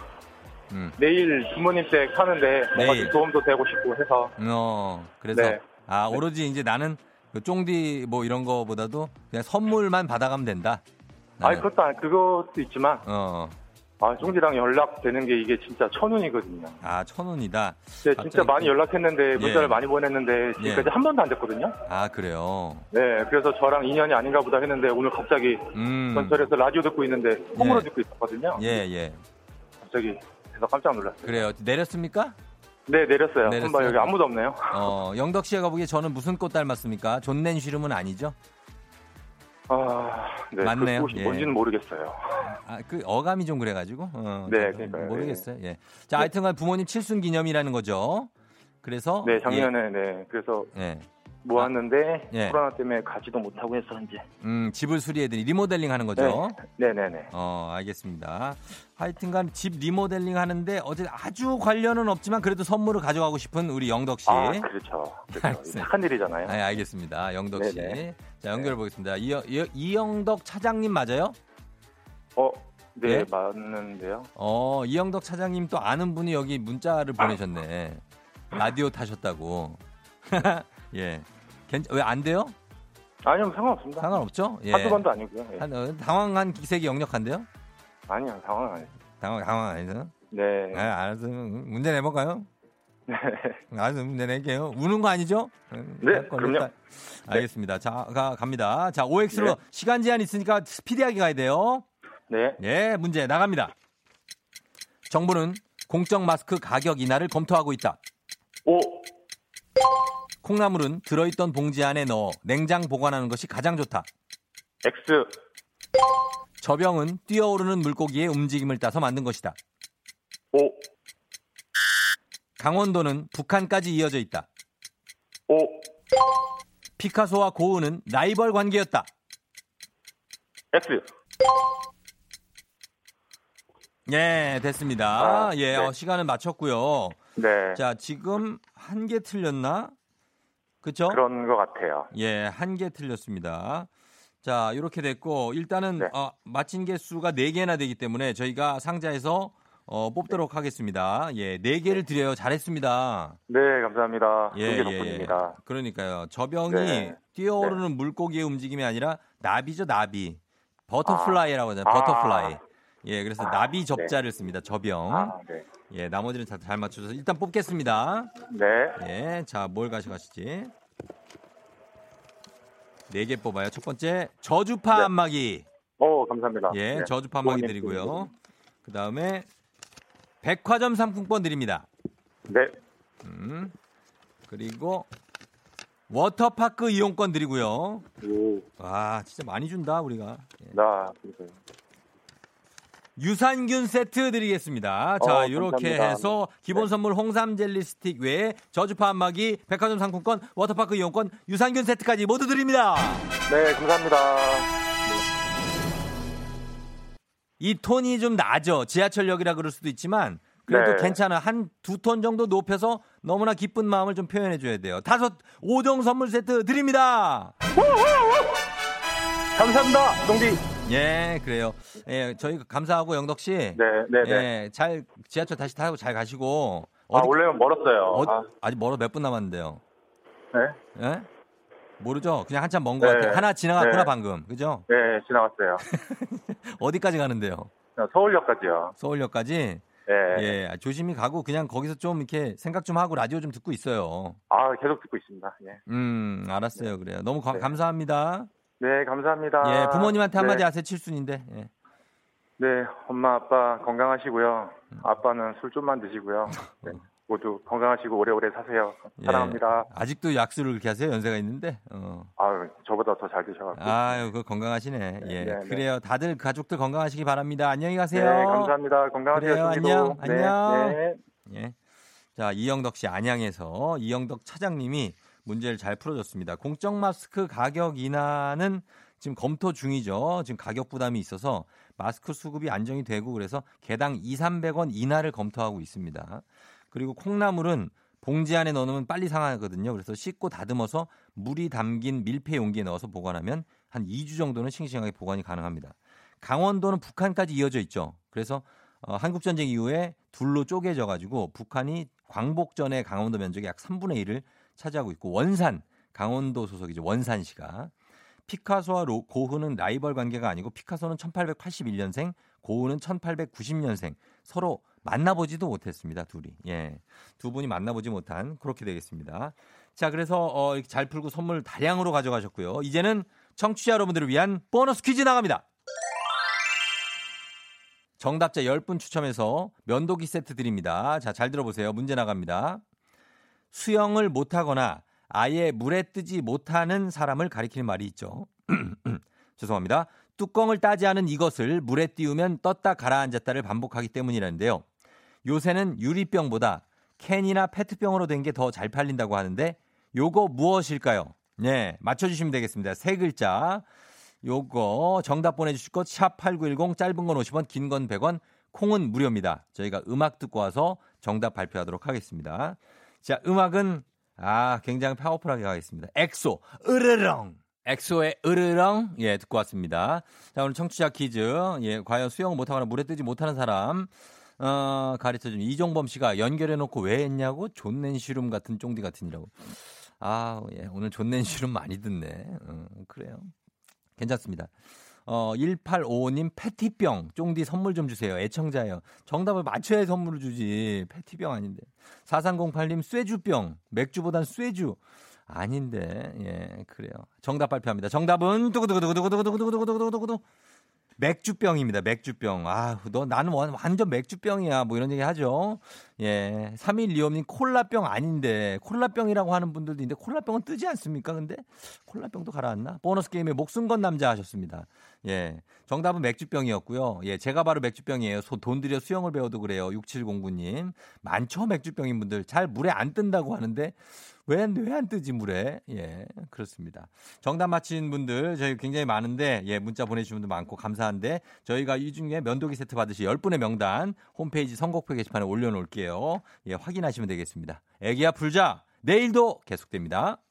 음. 내일 부모님 댁 사는데 뭔가 내일. 좀 도움도 되고 싶고 해서 어 그래서 네. 아 오로지 이제 나는 그 쫑디 뭐 이런 거보다도 그냥 선물만 받아가면 된다. 아니 나는. 그것도 아니 그것도 있지만 어. 아 쫑지랑 연락되는 게 이게 진짜 천운이거든요. 아 천원이다. 네, 갑자기 진짜 많이 또- 연락했는데 문자를 예. 많이 보냈는데 지금까지 한 번도 안 됐거든요. 아 그래요. 네, 그래서 저랑 인연이 아닌가 보다 했는데 오늘 갑자기 음. 전철에서 라디오 듣고 있는데 콩으로 예. 듣고 있었거든요. 예 예. 갑자기 그래서 깜짝 놀랐어요. 그래요. 내렸습니까? 네, 내렸어요. 내렸어요? 여기 아무도 없네요. 어 영덕 씨가 보기에 저는 무슨 꽃 닮았습니까? 존넨 쉬름은 아니죠? 아, 네, 맞네요. 그 꽃이 예. 뭔지는 모르겠어요. 아, 그 어감이 좀 그래가지고. 어, 네, 저- 그러니까요. 모르겠어요. 예. 자, 하여튼간 부모님 칠순 기념이라는 거죠. 그래서 네, 작년에 네, 그래서 예, 예. 모았는데 예. 코로나 때문에 가지도 못하고 해서 이제 음, 집을 수리해드리 리모델링 하는 거죠. 네, 네, 네. 어, 알겠습니다. 하여튼간 집 리모델링 하는데 어제 아주 관련은 없지만 그래도 선물을 가져가고 싶은 우리 영덕 씨. 아, 그렇죠. 그렇죠. 착한 일이잖아요. 아, 알겠습니다. 영덕 씨. 네네. 자, 연결해 보겠습니다. 이, 이, 이영덕 차장님 맞아요? 어, 네, 예? 맞는데요. 어, 이영덕 차장님 또 아는 분이 여기 문자를 보내셨네. 라디오 타셨다고. 예. 왜 안 돼요? 아니요, 상관없습니다. 상관없죠? 예. 한두 번도 아니고요. 예. 한, 어, 당황한 기색이 역력한데요? 아니요, 상황 아니에요. 당황, 당황 아니죠? 네. 아, 알았어. 문제 내볼까요? 네. 알았어. 문제 낼게요. 우는 거 아니죠? 네, 그럼요. 알겠습니다. 자, 가, 갑니다. 자, OX로 네. 시간 제한 있으니까 스피디하게 가야 돼요. 네. 예, 문제 나갑니다. 정부는 공적 마스크 가격 인하를 검토하고 있다. 오, 콩나물은 들어있던 봉지 안에 넣어 냉장 보관하는 것이 가장 좋다. X, 저병은 뛰어오르는 물고기의 움직임을 따서 만든 것이다. 오, 강원도는 북한까지 이어져 있다. 오, 피카소와 고흐는 라이벌 관계였다. X. 예, 됐습니다. 아, 예, 네. 어, 시간은 맞췄고요. 네. 자, 지금 한 개 틀렸나? 그쵸? 그런 것 같아요. 예, 한 개 틀렸습니다. 자, 이렇게 됐고, 일단은, 네. 어, 맞힌 개수가 네개나 되기 때문에 저희가 상자에서 어, 뽑도록 하겠습니다. 예, 네개를 드려요. 잘했습니다. 네, 감사합니다. 예, 두개 예, 덕분입니다. 그러니까요. 저병이 네. 뛰어오르는 물고기의 움직임이 아니라 나비죠, 나비. 버터플라이라고 하잖아요. 아. 버터플라이. 예, 그래서 아, 나비 접자를 씁니다. 접영. 아, 네. 예, 나머지는 다 잘 맞춰서 일단 뽑겠습니다. 네. 예, 자, 뭘 가져가시지? 네 개 뽑아요. 첫 번째, 저주파 네. 안마기. 오, 감사합니다. 예, 네. 저주파 안마기 드리고요. 그 다음에, 백화점 상품권 드립니다. 네. 음, 그리고, 워터파크 이용권 드리고요. 오, 와, 진짜 많이 준다, 우리가. 예. 나, 그러세요. 유산균 세트 드리겠습니다. 자, 어, 이렇게. 해서 기본 네. 선물 홍삼 젤리 스틱 외에 저주파 안마기, 백화점 상품권, 워터파크 이용권, 유산균 세트까지 모두 드립니다. 네, 감사합니다. 이 톤이 좀 나죠. 지하철역이라 그럴 수도 있지만 그래도 네. 괜찮아. 한 두 톤 정도 높여서 너무나 기쁜 마음을 좀 표현해 줘야 돼요. 다섯 5종 선물 세트 드립니다. 감사합니다, 동디. 예, 그래요. 예, 저희 감사하고 영덕 씨. 네, 네, 네. 예, 잘 지하철 다시 타고 잘 가시고. 아, 어디- 원래는 멀었어요. 어, 아, 아직 멀어 몇 분 남았는데요. 네. 예? 모르죠? 그냥 한참 먼것 네. 같아요. 하나 지나갔구나 네. 방금. 그죠? 네, 지나갔어요. 어디까지 가는데요? 서울역까지요. 서울역까지? 네. 예, 조심히 가고 그냥 거기서 좀 이렇게 생각 좀 하고 라디오 좀 듣고 있어요. 아, 계속 듣고 있습니다. 예. 음, 알았어요. 그래요. 너무 가- 네. 감사합니다. 네, 감사합니다. 예, 부모님한테 한마디 네. 하세요. 칠순인데. 예. 네, 엄마, 아빠 건강하시고요. 아빠는 술 좀만 드시고요. 네, 모두 건강하시고 오래오래 사세요. 예. 사랑합니다. 아직도 약수를 그렇게 하세요? 연세가 있는데. 어. 아, 저보다 더 잘 드셔가지고. 아유, 그 건강하시네. 예. 네, 네. 그래요. 다들 가족들 건강하시기 바랍니다. 안녕히 가세요. 네, 감사합니다. 건강하세요. 그래요. 안녕, 네, 안녕. 네. 예. 자, 이영덕 씨 안양에서 이영덕 차장님이 문제를 잘 풀어줬습니다. 공적 마스크 가격 인하는 지금 검토 중이죠. 지금 가격 부담이 있어서 마스크 수급이 안정이 되고 그래서 개당 2, 300원 인하를 검토하고 있습니다. 그리고 콩나물은 봉지 안에 넣으면 빨리 상하거든요. 그래서 씻고 다듬어서 물이 담긴 밀폐 용기에 넣어서 보관하면 한 2주 정도는 싱싱하게 보관이 가능합니다. 강원도는 북한까지 이어져 있죠. 그래서 어, 한국 전쟁 이후에 둘로 쪼개져 가지고 북한이 광복전의 강원도 면적의 약 3분의 1을 차지하고 있고 원산 강원도 소속이죠. 원산시가 피카소와 로- 고흐는 라이벌 관계가 아니고 피카소는 1881년생, 고흐는 1890년생. 서로 만나보지도 못했습니다. 둘이. 예. 두 분이 만나보지 못한 그렇게 되겠습니다. 자, 그래서 어, 이렇게 잘 풀고 선물 다량으로 가져가셨고요. 이제는 청취자 여러분들을 위한 보너스 퀴즈 나갑니다. 정답자 10분 추첨해서 면도기 세트 드립니다. 자, 잘 들어보세요. 문제 나갑니다. 수영을 못하거나 아예 물에 뜨지 못하는 사람을 가리키는 말이 있죠. 죄송합니다. 뚜껑을 따지 않은 이것을 물에 띄우면 떴다 가라앉았다를 반복하기 때문이라는데요. 요새는 유리병보다 캔이나 페트병으로 된 게 더 잘 팔린다고 하는데 요거 무엇일까요? 네, 맞춰주시면 되겠습니다. 세 글자. 요거 정답 보내주실 것 sharp 8910 짧은 건 50원 긴 건 100원 콩은 무료입니다. 저희가 음악 듣고 와서 정답 발표하도록 하겠습니다. 자 음악은 아 굉장히 powerful하게 가겠습니다. 엑소 으르렁 엑소의 으르렁 예 듣고 왔습니다. 자 오늘 청취자 퀴즈 예 과연 수영 못하거나 물에 뜨지 못하는 사람 어, 가르쳐준 이종범 씨가 연결해놓고 왜 했냐고 존넨시룸 같은 쫑디 같은이라고. 아, 예, 오늘 존넨시룸 많이 듣네. 어, 그래요. 괜찮습니다. 어, 1855님 패티병 쫑디 선물 좀 주세요. 애청자예요. 정답을 맞춰야 선물을 주지. 패티병 아닌데. 4308님 쇠주병. 맥주보단 쇠주. 아닌데. 예, 그래요. 정답 발표합니다. 정답은 두구두구두구두구두구두구두구두구두구두구 맥주병입니다. 맥주병. 아, 너 나는 완- 완전 맥주병이야. 뭐 이런 얘기 하죠. 예. 3125님 콜라병 아닌데 콜라병이라고 하는 분들도 있는데 콜라병은 뜨지 않습니까? 근데 콜라병도 가라앉나? 보너스 게임에 목숨 건 남자 하셨습니다. 예. 정답은 맥주병이었고요. 예, 제가 바로 맥주병이에요. 소, 돈 들여 수영을 배워도 그래요. 6709님. 많죠, 맥주병인 분들. 잘 물에 안 뜬다고 하는데 왜, 왜안 뜨지, 물에? 예, 그렇습니다. 정답 맞힌 분들 저희 굉장히 많은데, 예, 문자 보내주신 분들 많고 감사한데, 저희가 이 중에 면도기 세트 받으실 10분의 명단 홈페이지 선곡표 게시판에 올려놓을게요. 예, 확인하시면 되겠습니다. 애기야 풀자! 내일도 계속됩니다.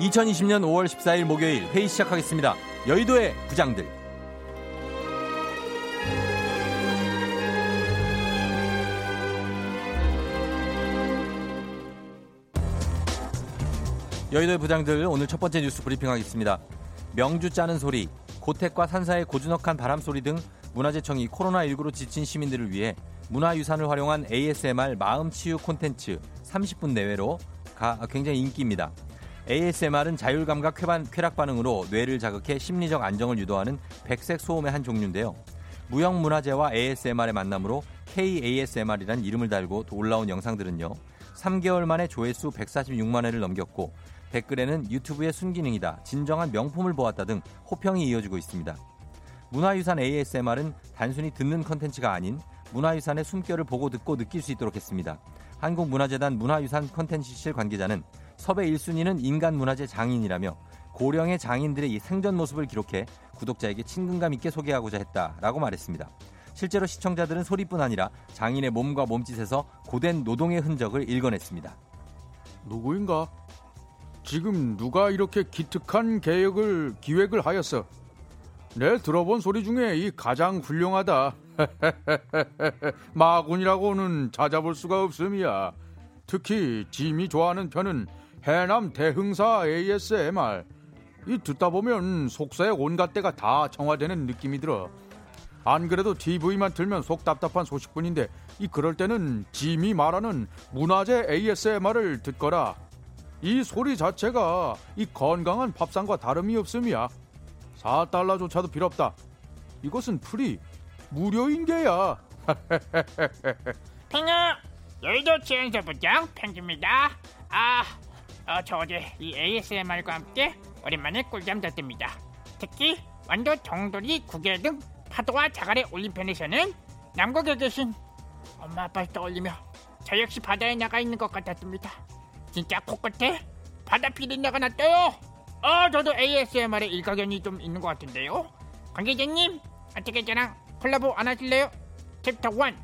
(2020년 5월 14일) 목요일 회의 시작하겠습니다 여의도의 부장들 여의도의 부장들 오늘 첫 번째 뉴스 브리핑하겠습니다. 명주 짜는 소리, 고택과 산사의 고즈넉한 바람 소리 등 문화재청이 코로나19로 지친 시민들을 위해 문화유산을 활용한 ASMR 마음 치유 콘텐츠 30분 내외로 가- 굉장히 인기입니다. ASMR은 자율감각 쾌락 반응으로 뇌를 자극해 심리적 안정을 유도하는 백색 소음의 한 종류인데요. 무형문화재와 ASMR의 만남으로 KASMR이란 이름을 달고 올라온 영상들은요. 3개월 만에 조회수 146만 회를 넘겼고 댓글에는 유튜브의 순기능이다, 진정한 명품을 보았다 등 호평이 이어지고 있습니다. 문화유산 ASMR은 단순히 듣는 컨텐츠가 아닌 문화유산의 숨결을 보고 듣고 느낄 수 있도록 했습니다. 한국문화재단 문화유산 컨텐츠실 관계자는 섭외 1순위는 인간문화재 장인이라며 고령의 장인들의 이 생전 모습을 기록해 구독자에게 친근감 있게 소개하고자 했다라고 말했습니다. 실제로 시청자들은 소리뿐 아니라 장인의 몸과 몸짓에서 고된 노동의 흔적을 읽어냈습니다. 누구인가? 지금 누가 이렇게 기특한 계획을 기획을 하였어? 내 들어본 소리 중에 이 가장 훌륭하다. 마군이라고는 찾아볼 수가 없음이야. 특히 짐이 좋아하는 편은 해남 대흥사 ASMR. 이 듣다 보면 속세의 온갖 때가 다 정화되는 느낌이 들어. 안 그래도 TV만 틀면 속 답답한 소식뿐인데 이 그럴 때는 짐이 말하는 문화재 ASMR을 듣거라. 이 소리 자체가 이 건강한 밥상과 다름이 없음이야. 4달러조차도 필요 없다. 이것은 free 무료인 게야. 팽아 여의도 지원서 부장 팽입니다 아, 어, 저 어제 이 ASMR과 함께 오랜만에 꿀잠 잤답니다. 특히 완도 정돌이 구개 등 파도와 자갈의 올림편에서는 남극에 계신 엄마 아빠를 떠올리며 저 역시 바다에 나가 있는 것 같았습니다. 진짜 코끝에? 바다 피린내가 났어요. 어, 저도 ASMR에 일가견이 좀 있는 것 같은데요. 관계자님, 어떻게 저랑 콜라보 안 하실래요? 챕터 1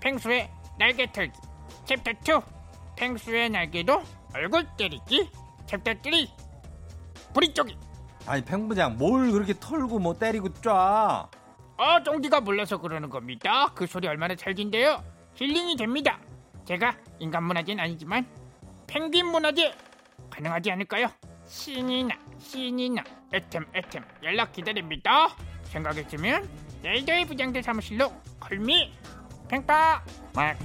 펭수의 날개 털기. 챕터 2 펭수의 날개로 얼굴 때리기. 챕터 3 부리 쪼기 아니 펭부장 뭘 그렇게 털고 뭐 때리고 쫙? 어 쫑디가 몰라서 그러는 겁니다. 그 소리 얼마나 찰진데요. 힐링이 됩니다. 제가 인간 문화재는 아니지만 펭귄 문화재 가능하지 않을까요? 신이나 신이나 애템 애템 연락 기다립니다 생각했으면 레이더의 부장들 사무실로 컬미 팽빠 막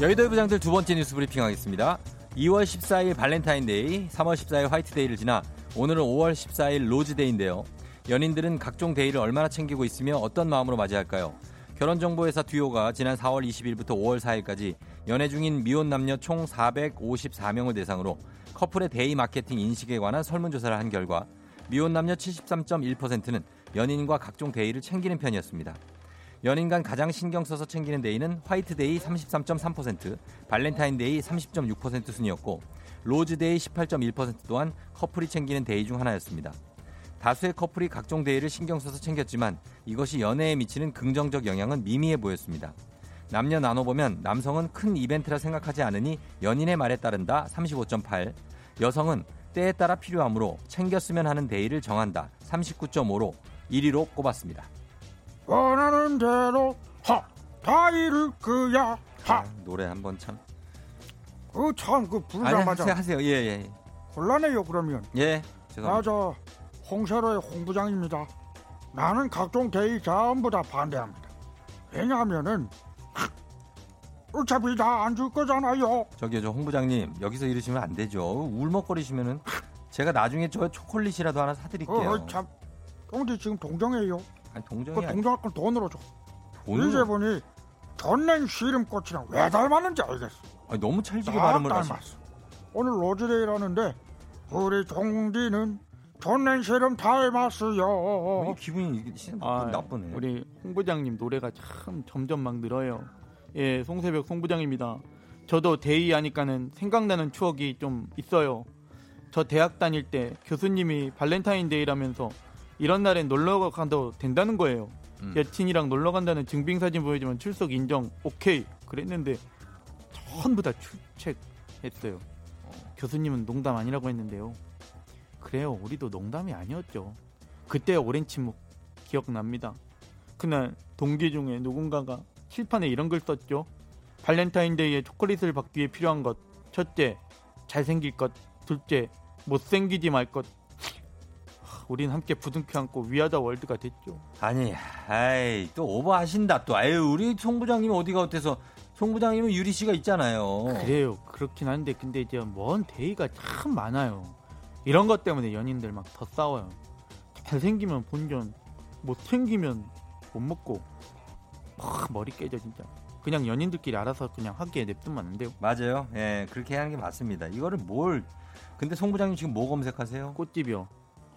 여의도 부장들 두 번째 뉴스 브리핑 하겠습니다. 2월 14일 발렌타인데이, 3월 14일 화이트데이를 지나 오늘은 5월 14일 로즈데이인데요. 연인들은 각종 데이를 얼마나 챙기고 있으며 어떤 마음으로 맞이할까요? 결혼정보회사 듀오가 지난 4월 20일부터 5월 4일까지 연애 중인 미혼 남녀 총 454명을 대상으로 커플의 데이 마케팅 인식에 관한 설문조사를 한 결과 미혼 남녀 73.1%는 연인과 각종 데이를 챙기는 편이었습니다. 연인 간 가장 신경 써서 챙기는 데이는 화이트데이 33.3%, 발렌타인데이 30.6% 순이었고 로즈데이 18.1% 또한 커플이 챙기는 데이 중 하나였습니다. 다수의 커플이 각종 데이를 신경 써서 챙겼지만 이것이 연애에 미치는 긍정적 영향은 미미해 보였습니다. 남녀 나눠보면 남성은 큰 이벤트라 생각하지 않으니 연인의 말에 따른다 35.8, 여성은 때에 따라 필요하므로 챙겼으면 하는 데이를 정한다 39.5로 1위로 꼽았습니다. 원하는 대로 하 다이를 그야 아, 노래 한번 참. 하그참그 아니, 부르자마자 하세요, 하세요. 예, 예. 곤란해요 그러면 예. 죄송합니다. 맞아 홍세로의 홍부장입니다. 나는 각종 데이 전부 다 반대합니다. 왜냐하면은 어차피 다 안 줄 거잖아요. 저기요, 저 홍부장님, 여기서 이러시면 안 되죠. 울먹거리시면은 제가 나중에 저 초콜릿이라도 하나 사드릴게요. 어참. 쫑디 지금 동정해요. 아니, 그 동정이 아니 동정할 건 돈으로 줘. 돈으로. 이제 보니 전냉 시름꽃이랑 왜 닮았는지 알겠어. 아니, 너무 찰지게 딱 발음을 하시. 오늘 로즈데이라는데 우리 쫑디는 전냉 시름 닮았어요 왜 기분이 진짜 아, 나쁘네. 우리 홍 부장님 노래가 참 점점 막 늘어요. 예, 송새벽 송 부장입니다. 저도 데이 하니까는 생각나는 추억이 좀 있어요. 저 대학 다닐 때 교수님이 발렌타인데이라면서 이런 날엔 놀러 가도 된다는 거예요. 음. 여친이랑 놀러 간다는 증빙 사진 보여주면 출석 인정 오케이 그랬는데 전부 다 출첵했어요. 교수님은 농담 아니라고 했는데요. 그래요, 우리도 농담이 아니었죠. 그때 오랜 침묵 기억납니다. 그날 동기 중에 누군가가 칠판에 이런 글 썼죠. 발렌타인데이에 초콜릿을 받기 위해 필요한 것. 첫째, 잘생길 것. 둘째, 못생기지 말 것. 하, 우린 함께 부둥켜 안고 위아더 월드가 됐죠. 아니, 아이, 또 오버하신다, 또. 아유, 우리 송 부장님 어디가 어때서. 송 부장님은 유리 씨가 있잖아요. 그래요. 그렇긴 한데 근데 이제 먼 대의가 참 많아요. 이런 것 때문에 연인들 막 더 싸워요. 잘 생기면 본전, 못 생기면 못 먹고 막 머리 깨져 진짜. 그냥 연인들끼리 알아서 그냥 하기에 냅두면 안 돼요. 맞아요. 예, 그렇게 하는 게 맞습니다. 이거를 뭘. 근데 송 부장님 지금 뭐 검색하세요? 꽃집이요.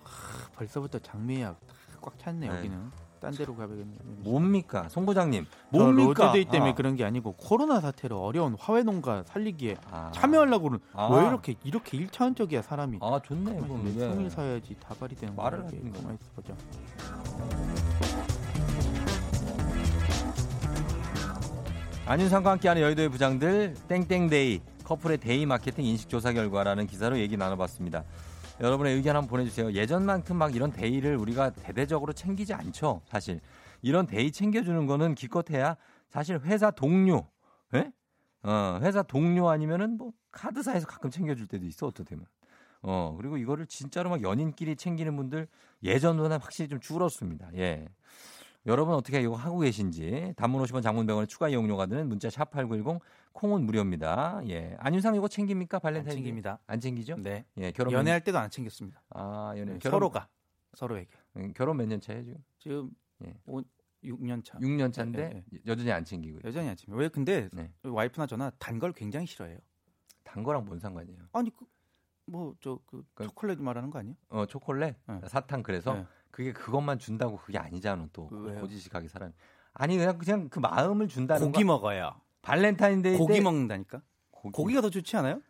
하, 벌써부터 장미예약 다 꽉 찼네 네. 여기는. 딴 데로 가야겠네. 뭡니까? 송 부장님. 저 뭡니까? 로즈데이 때문에 아. 그런 게 아니고 코로나 사태로 어려운 화훼 농가 살리기에 아. 참여하려고는 아. 왜 이렇게 이렇게 일차원적이야 사람이. 아, 좋네. 이게. 성일 사야지 다발이 되는 말을. 하든가. 가만히 있어 보자. 안윤상과 함께하는 여의도의 부장들 땡땡데이 커플의 데이 마케팅 인식조사 결과라는 기사로 얘기 나눠봤습니다. 여러분의 의견 한번 보내주세요. 예전만큼 막 이런 데이를 우리가 대대적으로 챙기지 않죠. 사실 이런 데이 챙겨주는 거는 기껏해야 사실 회사 동료, 예? 어, 회사 동료 아니면은 뭐 카드사에서 가끔 챙겨줄 때도 있어 어떻게면. 어 그리고 이거를 진짜로 막 연인끼리 챙기는 분들 예전보다 확실히 좀 줄었습니다. 예. 여러분 어떻게 이거 하고 계신지 단문 50원 장문 100원의 추가 이용료가 드는 문자 샵8910 콩은 무료입니다. 예. 안윤상 이거 챙깁니까? 발렌타인 챙깁니다. 안 챙기죠? 네. 예, 결혼 연애할 때도 안 챙겼습니다. 아, 연애. 네, 결혼, 서로가 서로에게. 음, 결혼 몇 년 차예요, 지금? 지금 예. 5, 6년 차. 6년 차인데 네, 여전히 안 챙기고요. 여전히 안 챙겨. 왜 근데 네. 와이프나 저나 단 걸 굉장히 싫어해요. 단 거랑 뭔 상관이에요? 아니 뭐저그 그- 초콜릿 말하는 거 아니에요? 어, 초콜릿, 네. 사탕 그래서 네. 그게 그것만 준다고 그게 아니잖아, 또. 그 왜요? 고지식하게 사람. 아니 그냥 그냥 그 마음을 준다는 고기 거. 먹어요. 발렌타인데이 고기 때 먹는다니까. 고기, 고기 가 더 좋지 않아요?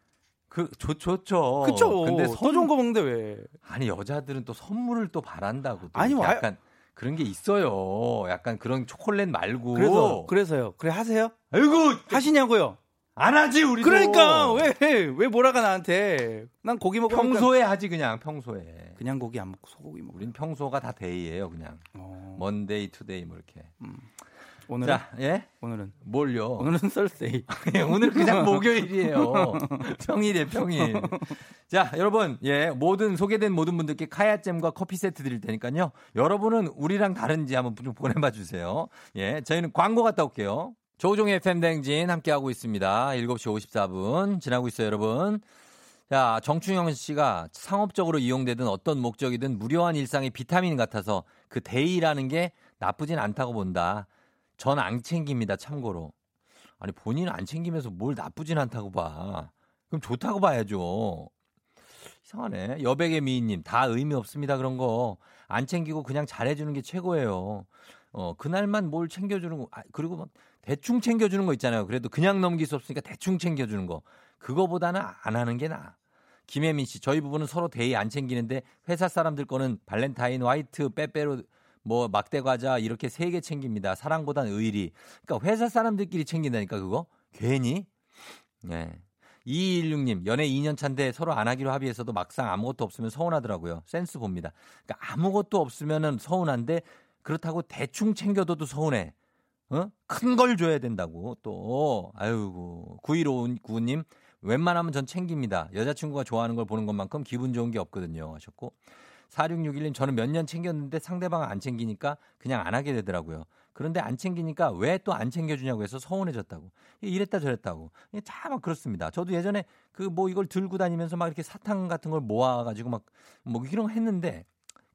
그 좋, 좋죠. 그쵸. 근데 더 선- 좋은 거 먹는데 왜? 아니 여자들은 또 선물을 또 바란다고. 또 아니, 이렇게 와- 약간 그런 게 있어요. 약간 그런 초콜릿 말고. 그래서 그래서요. 그래 하세요? 아이고 하시냐고요? 안 하지 우리. 그러니까 왜왜 뭐라가 나한테? 난 고기 먹으니까 평소에 하지 그냥 평소에. 그냥 고기 안 먹고 소고기 먹어. 우린 평소가 다 데이예요 그냥. 어, Monday today 뭐 이렇게. 오늘은 자, 예? 오늘은 뭘요? 오늘은 Thursday. 예, 오늘 그냥 목요일이에요. 평일이에요, 평일. 자, 여러분, 예, 모든 소개된 모든 분들께 카야잼과 커피 세트 드릴 테니까요. 여러분은 우리랑 다른지 한번 좀 보내봐 주세요. 예, 저희는 광고 갔다 올게요. 조우종의 FM 대행진 함께하고 있습니다. 7시 54분 지나고 있어요, 여러분. 자, 정충영 씨가 상업적으로 이용되든 어떤 목적이든 무료한 일상의 비타민 같아서 그 데이라는 게 나쁘진 않다고 본다. 전 안 챙깁니다, 참고로. 아니, 본인은 안 챙기면서 뭘 나쁘진 않다고 봐. 그럼 좋다고 봐야죠. 이상하네. 여백의 미인님, 다 의미 없습니다, 그런 거. 안 챙기고 그냥 잘해주는 게 최고예요. 어, 그날만 뭘 챙겨주는 거, 아, 그리고 막 대충 챙겨주는 거 있잖아요. 그래도 그냥 넘길 수 없으니까 대충 챙겨주는 거. 그거보다는 안 하는 게 나아. 김혜민 씨, 저희 부부는 서로 데이 안 챙기는데 회사 사람들 거는 발렌타인, 화이트, 빼빼로, 뭐 막대 과자 이렇게 세 개 챙깁니다. 사랑보단 의리. 그러니까 회사 사람들끼리 챙긴다니까 그거. 괜히. 네. 2216님, 연애 2년 차인데 서로 안 하기로 합의해서도 막상 아무것도 없으면 서운하더라고요. 센스 봅니다. 그러니까 아무것도 없으면은 서운한데 그렇다고 대충 챙겨둬도 서운해. 어? 큰 걸 줘야 된다고 또. 아유고. 9159님, 웬만하면 전 챙깁니다. 여자친구가 좋아하는 걸 보는 것만큼 기분 좋은 게 없거든요. 하셨고. 4661님, 저는 몇 년 챙겼는데 상대방은 안 챙기니까 그냥 안 하게 되더라고요. 그런데 안 챙기니까 왜 또 안 챙겨주냐고 해서 서운해졌다고. 이랬다 저랬다고. 참 그렇습니다. 저도 예전에 그 뭐 이걸 들고 다니면서 막 이렇게 사탕 같은 걸 모아가지고 막 뭐 이런 거 했는데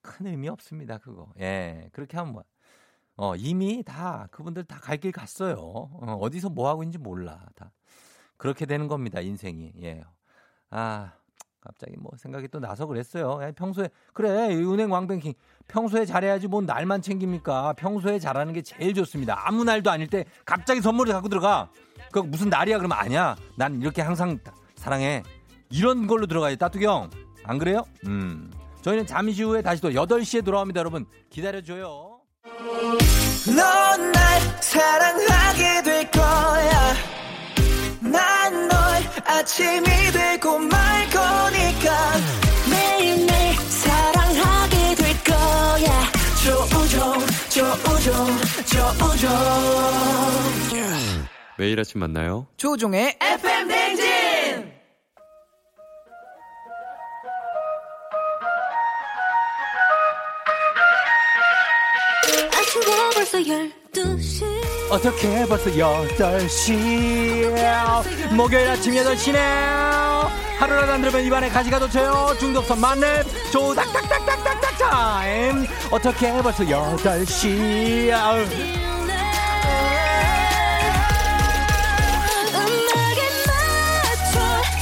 큰 의미 없습니다. 그거. 예. 그렇게 하면 뭐. 어, 이미 다 그분들 다 갈 길 갔어요. 어, 어디서 뭐 하고 있는지 몰라. 다. 그렇게 되는 겁니다. 인생이. 예. 아, 갑자기 뭐 생각이 또 나서 그랬어요. 야, 평소에 그래 이 은행 왕뱅킹 평소에 잘해야지 뭔 날만 챙깁니까? 평소에 잘하는 게 제일 좋습니다. 아무 날도 아닐 때 갑자기 선물을 갖고 들어가. 그 무슨 날이야 그러면 아니야. 난 이렇게 항상 사랑해. 이런 걸로 들어가요. 따뚜기 형. 안 그래요? 음. 저희는 잠시 후에 다시 또 8시에 돌아옵니다, 여러분. 기다려줘요. 넌 날 사랑하게 될 거야. 난 널 아침이 되고 말 거니 조우종 조우종 조우종. 매일 아침 만나요. 조우종의 FM 댕진! 아침에 벌써 열두 시. 어떻게 벌써 여덟 시 목요일 아침 여덟 시네요. 하루라도 안 들으면 입안에 가시가 도쳐요. 중독성 만렙. 조우 닥닥닥닥닥. 타임 어떻게 벌써 8시? 아우. 음악에 맞춰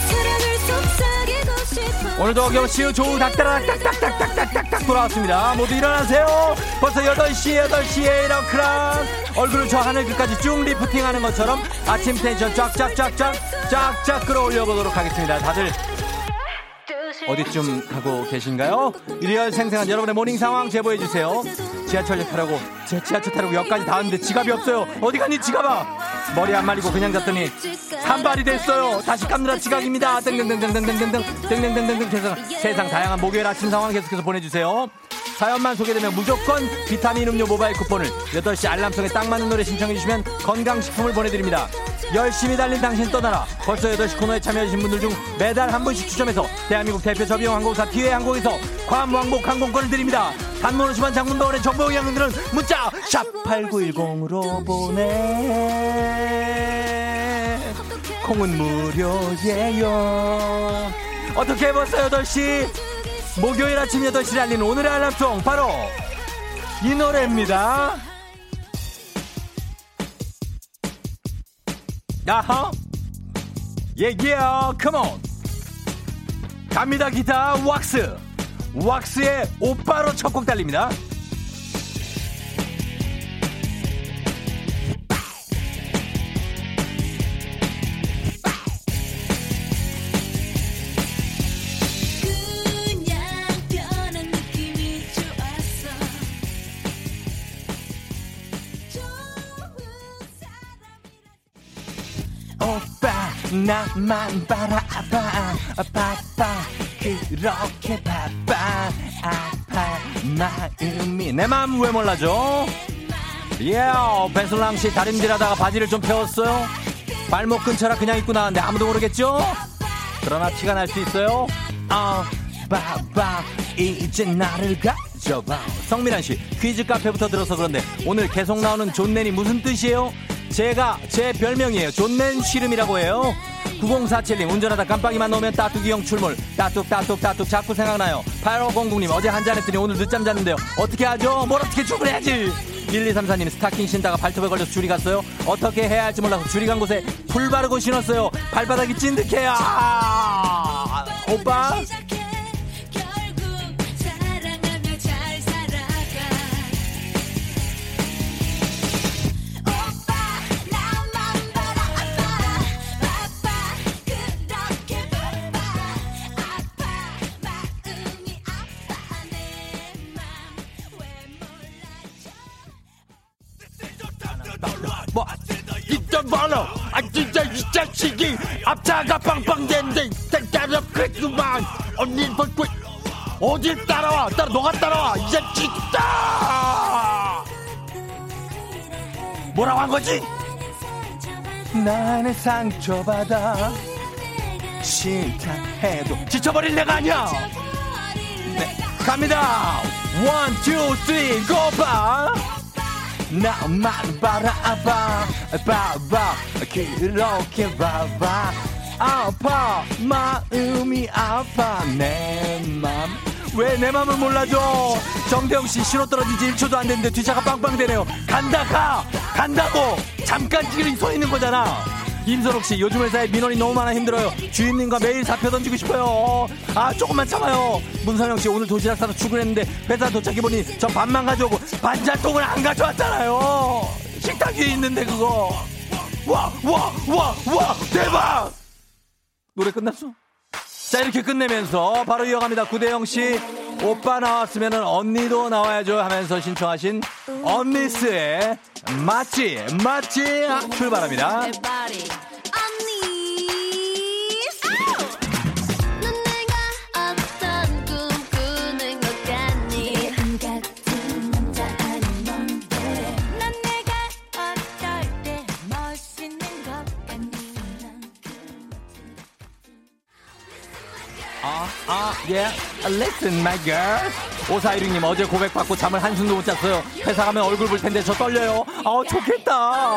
사랑을 속삭이고 싶어. 오늘도 어김없이 조닥닥닥닥닥닥닥닥 돌아왔습니다. 모두 일어나세요. 벌써 8시 8시에 이렇게랑 얼굴을 저 하늘 끝까지 쭉 lifting하는 것처럼 아침 텐션 쫙쫙쫙쫙 쫙쫙 끌어올려 보도록 하겠습니다. 다들 어디쯤 가고 계신가요? 일요일 생생한 여러분의 morning 상황 제보해 주세요. 지하철역 타라고 제 지하철 타라고 역까지 다 왔는데 지갑이 없어요. 어디 갔니 지갑아? 머리 안 말리고 그냥 갔더니 산발이 됐어요. 다시 감느라 지각입니다. 등등등등등등등등 등등등등등 세상 세상 다양한 목요일 아침 상황 계속해서 보내주세요. 사연만 소개되면 무조건 비타민 음료 모바일 쿠폰을 8시 알람송에 딱 맞는 노래 신청해 주시면 건강식품을 보내드립니다. 열심히 달린 당신 떠나라. 벌써 8시 코너에 참여해주신 분들 중 매달 한 분씩 추첨해서 대한민국 대표 저비용 항공사 티웨이 항공에서 괌 왕복 항공권을 드립니다. 단문 50원 장문병원의 정보 이양들은 문자 샵 8910으로 보내. 콩은 무료예요. 어떻게 벌써 8시? 목요일 아침 8시를 알리는 오늘의 알람송 바로 이 노래입니다. 야하 예기야 컴온 갑니다 기타 왁스. 왁스의 오빠로 첫 곡 달립니다 나만 바라봐. 바빠 그렇게 바빠. 아파. 마음이 내 마음 왜 몰라줘? 예요 배슬랑씨 다림질하다가 바지를 좀 펴었어요? 발목 근처라 그냥 입고 나왔는데 아무도 모르겠죠? 그러나 티가 날 수 있어요? 아 바바 이제 나를 가져봐. 성민환씨 퀴즈 카페부터 들어서 그런데 오늘 계속 나오는 존넨이 무슨 뜻이에요? 제가 제 별명이에요. 존넨 시름이라고 해요 9047님 운전하다 깜빡이만 놓으면 따뚜기형 출몰. 따뚝 따뚝 따뚝. 자꾸 생각나요. 8500님 어제 한잔 했더니 오늘 늦잠 잤는데요. 어떻게 하죠? 뭘 어떻게 출근해야지? 1234님 스타킹 신다가 발톱에 걸려서 줄이 갔어요? 어떻게 해야 할지 몰라서 줄이 간 곳에 풀 바르고 신었어요. 발바닥이 찐득해요. 아, 오빠 앞차가 빵빵대는데 따라 그만 언니 벌꿀. 어딜 따라와? 따라 너가 따라와. 이 자식 따 뭐라고 한 거지? 나는 상처받아 싫다 해도 지쳐버릴 내가 아니야. 네, 갑니다. 원, 투, 쓰리, 고바 나만 바라봐 봐봐. 그렇게 봐봐. 아파. 마음이 아파. 내 맘 왜 내 맘을 몰라줘? 정대영씨 신호 떨어진 지. 1초도 안 됐는데 뒤차가 빵빵대네요. 간다 가. 간다고. 잠깐 지금 서 있는 거잖아 임선옥 씨 요즘 회사에 민원이 너무 많아 힘들어요. 주인님과 매일 사표 던지고 싶어요. 아 조금만 참아요. 문선영 씨 오늘 도시락 싸서 출근했는데 회사 도착해 보니 저 밥만 가져오고 반찬통을 안 가져왔잖아요. 식탁 위에 있는데 그거. 와 와 와 와 대박! 노래 끝났어 자 이렇게 끝내면서 바로 이어갑니다. 구대영 씨 오빠 나왔으면 언니도 나와야죠 하면서 신청하신 언니스의 맞지 맞지 출발합니다 아, 아, 예. Listen, my girl. 5416님, 어제 고백받고 잠을 한숨도 못 잤어요. 회사 가면 얼굴 볼 텐데 저 떨려요. 아, 좋겠다.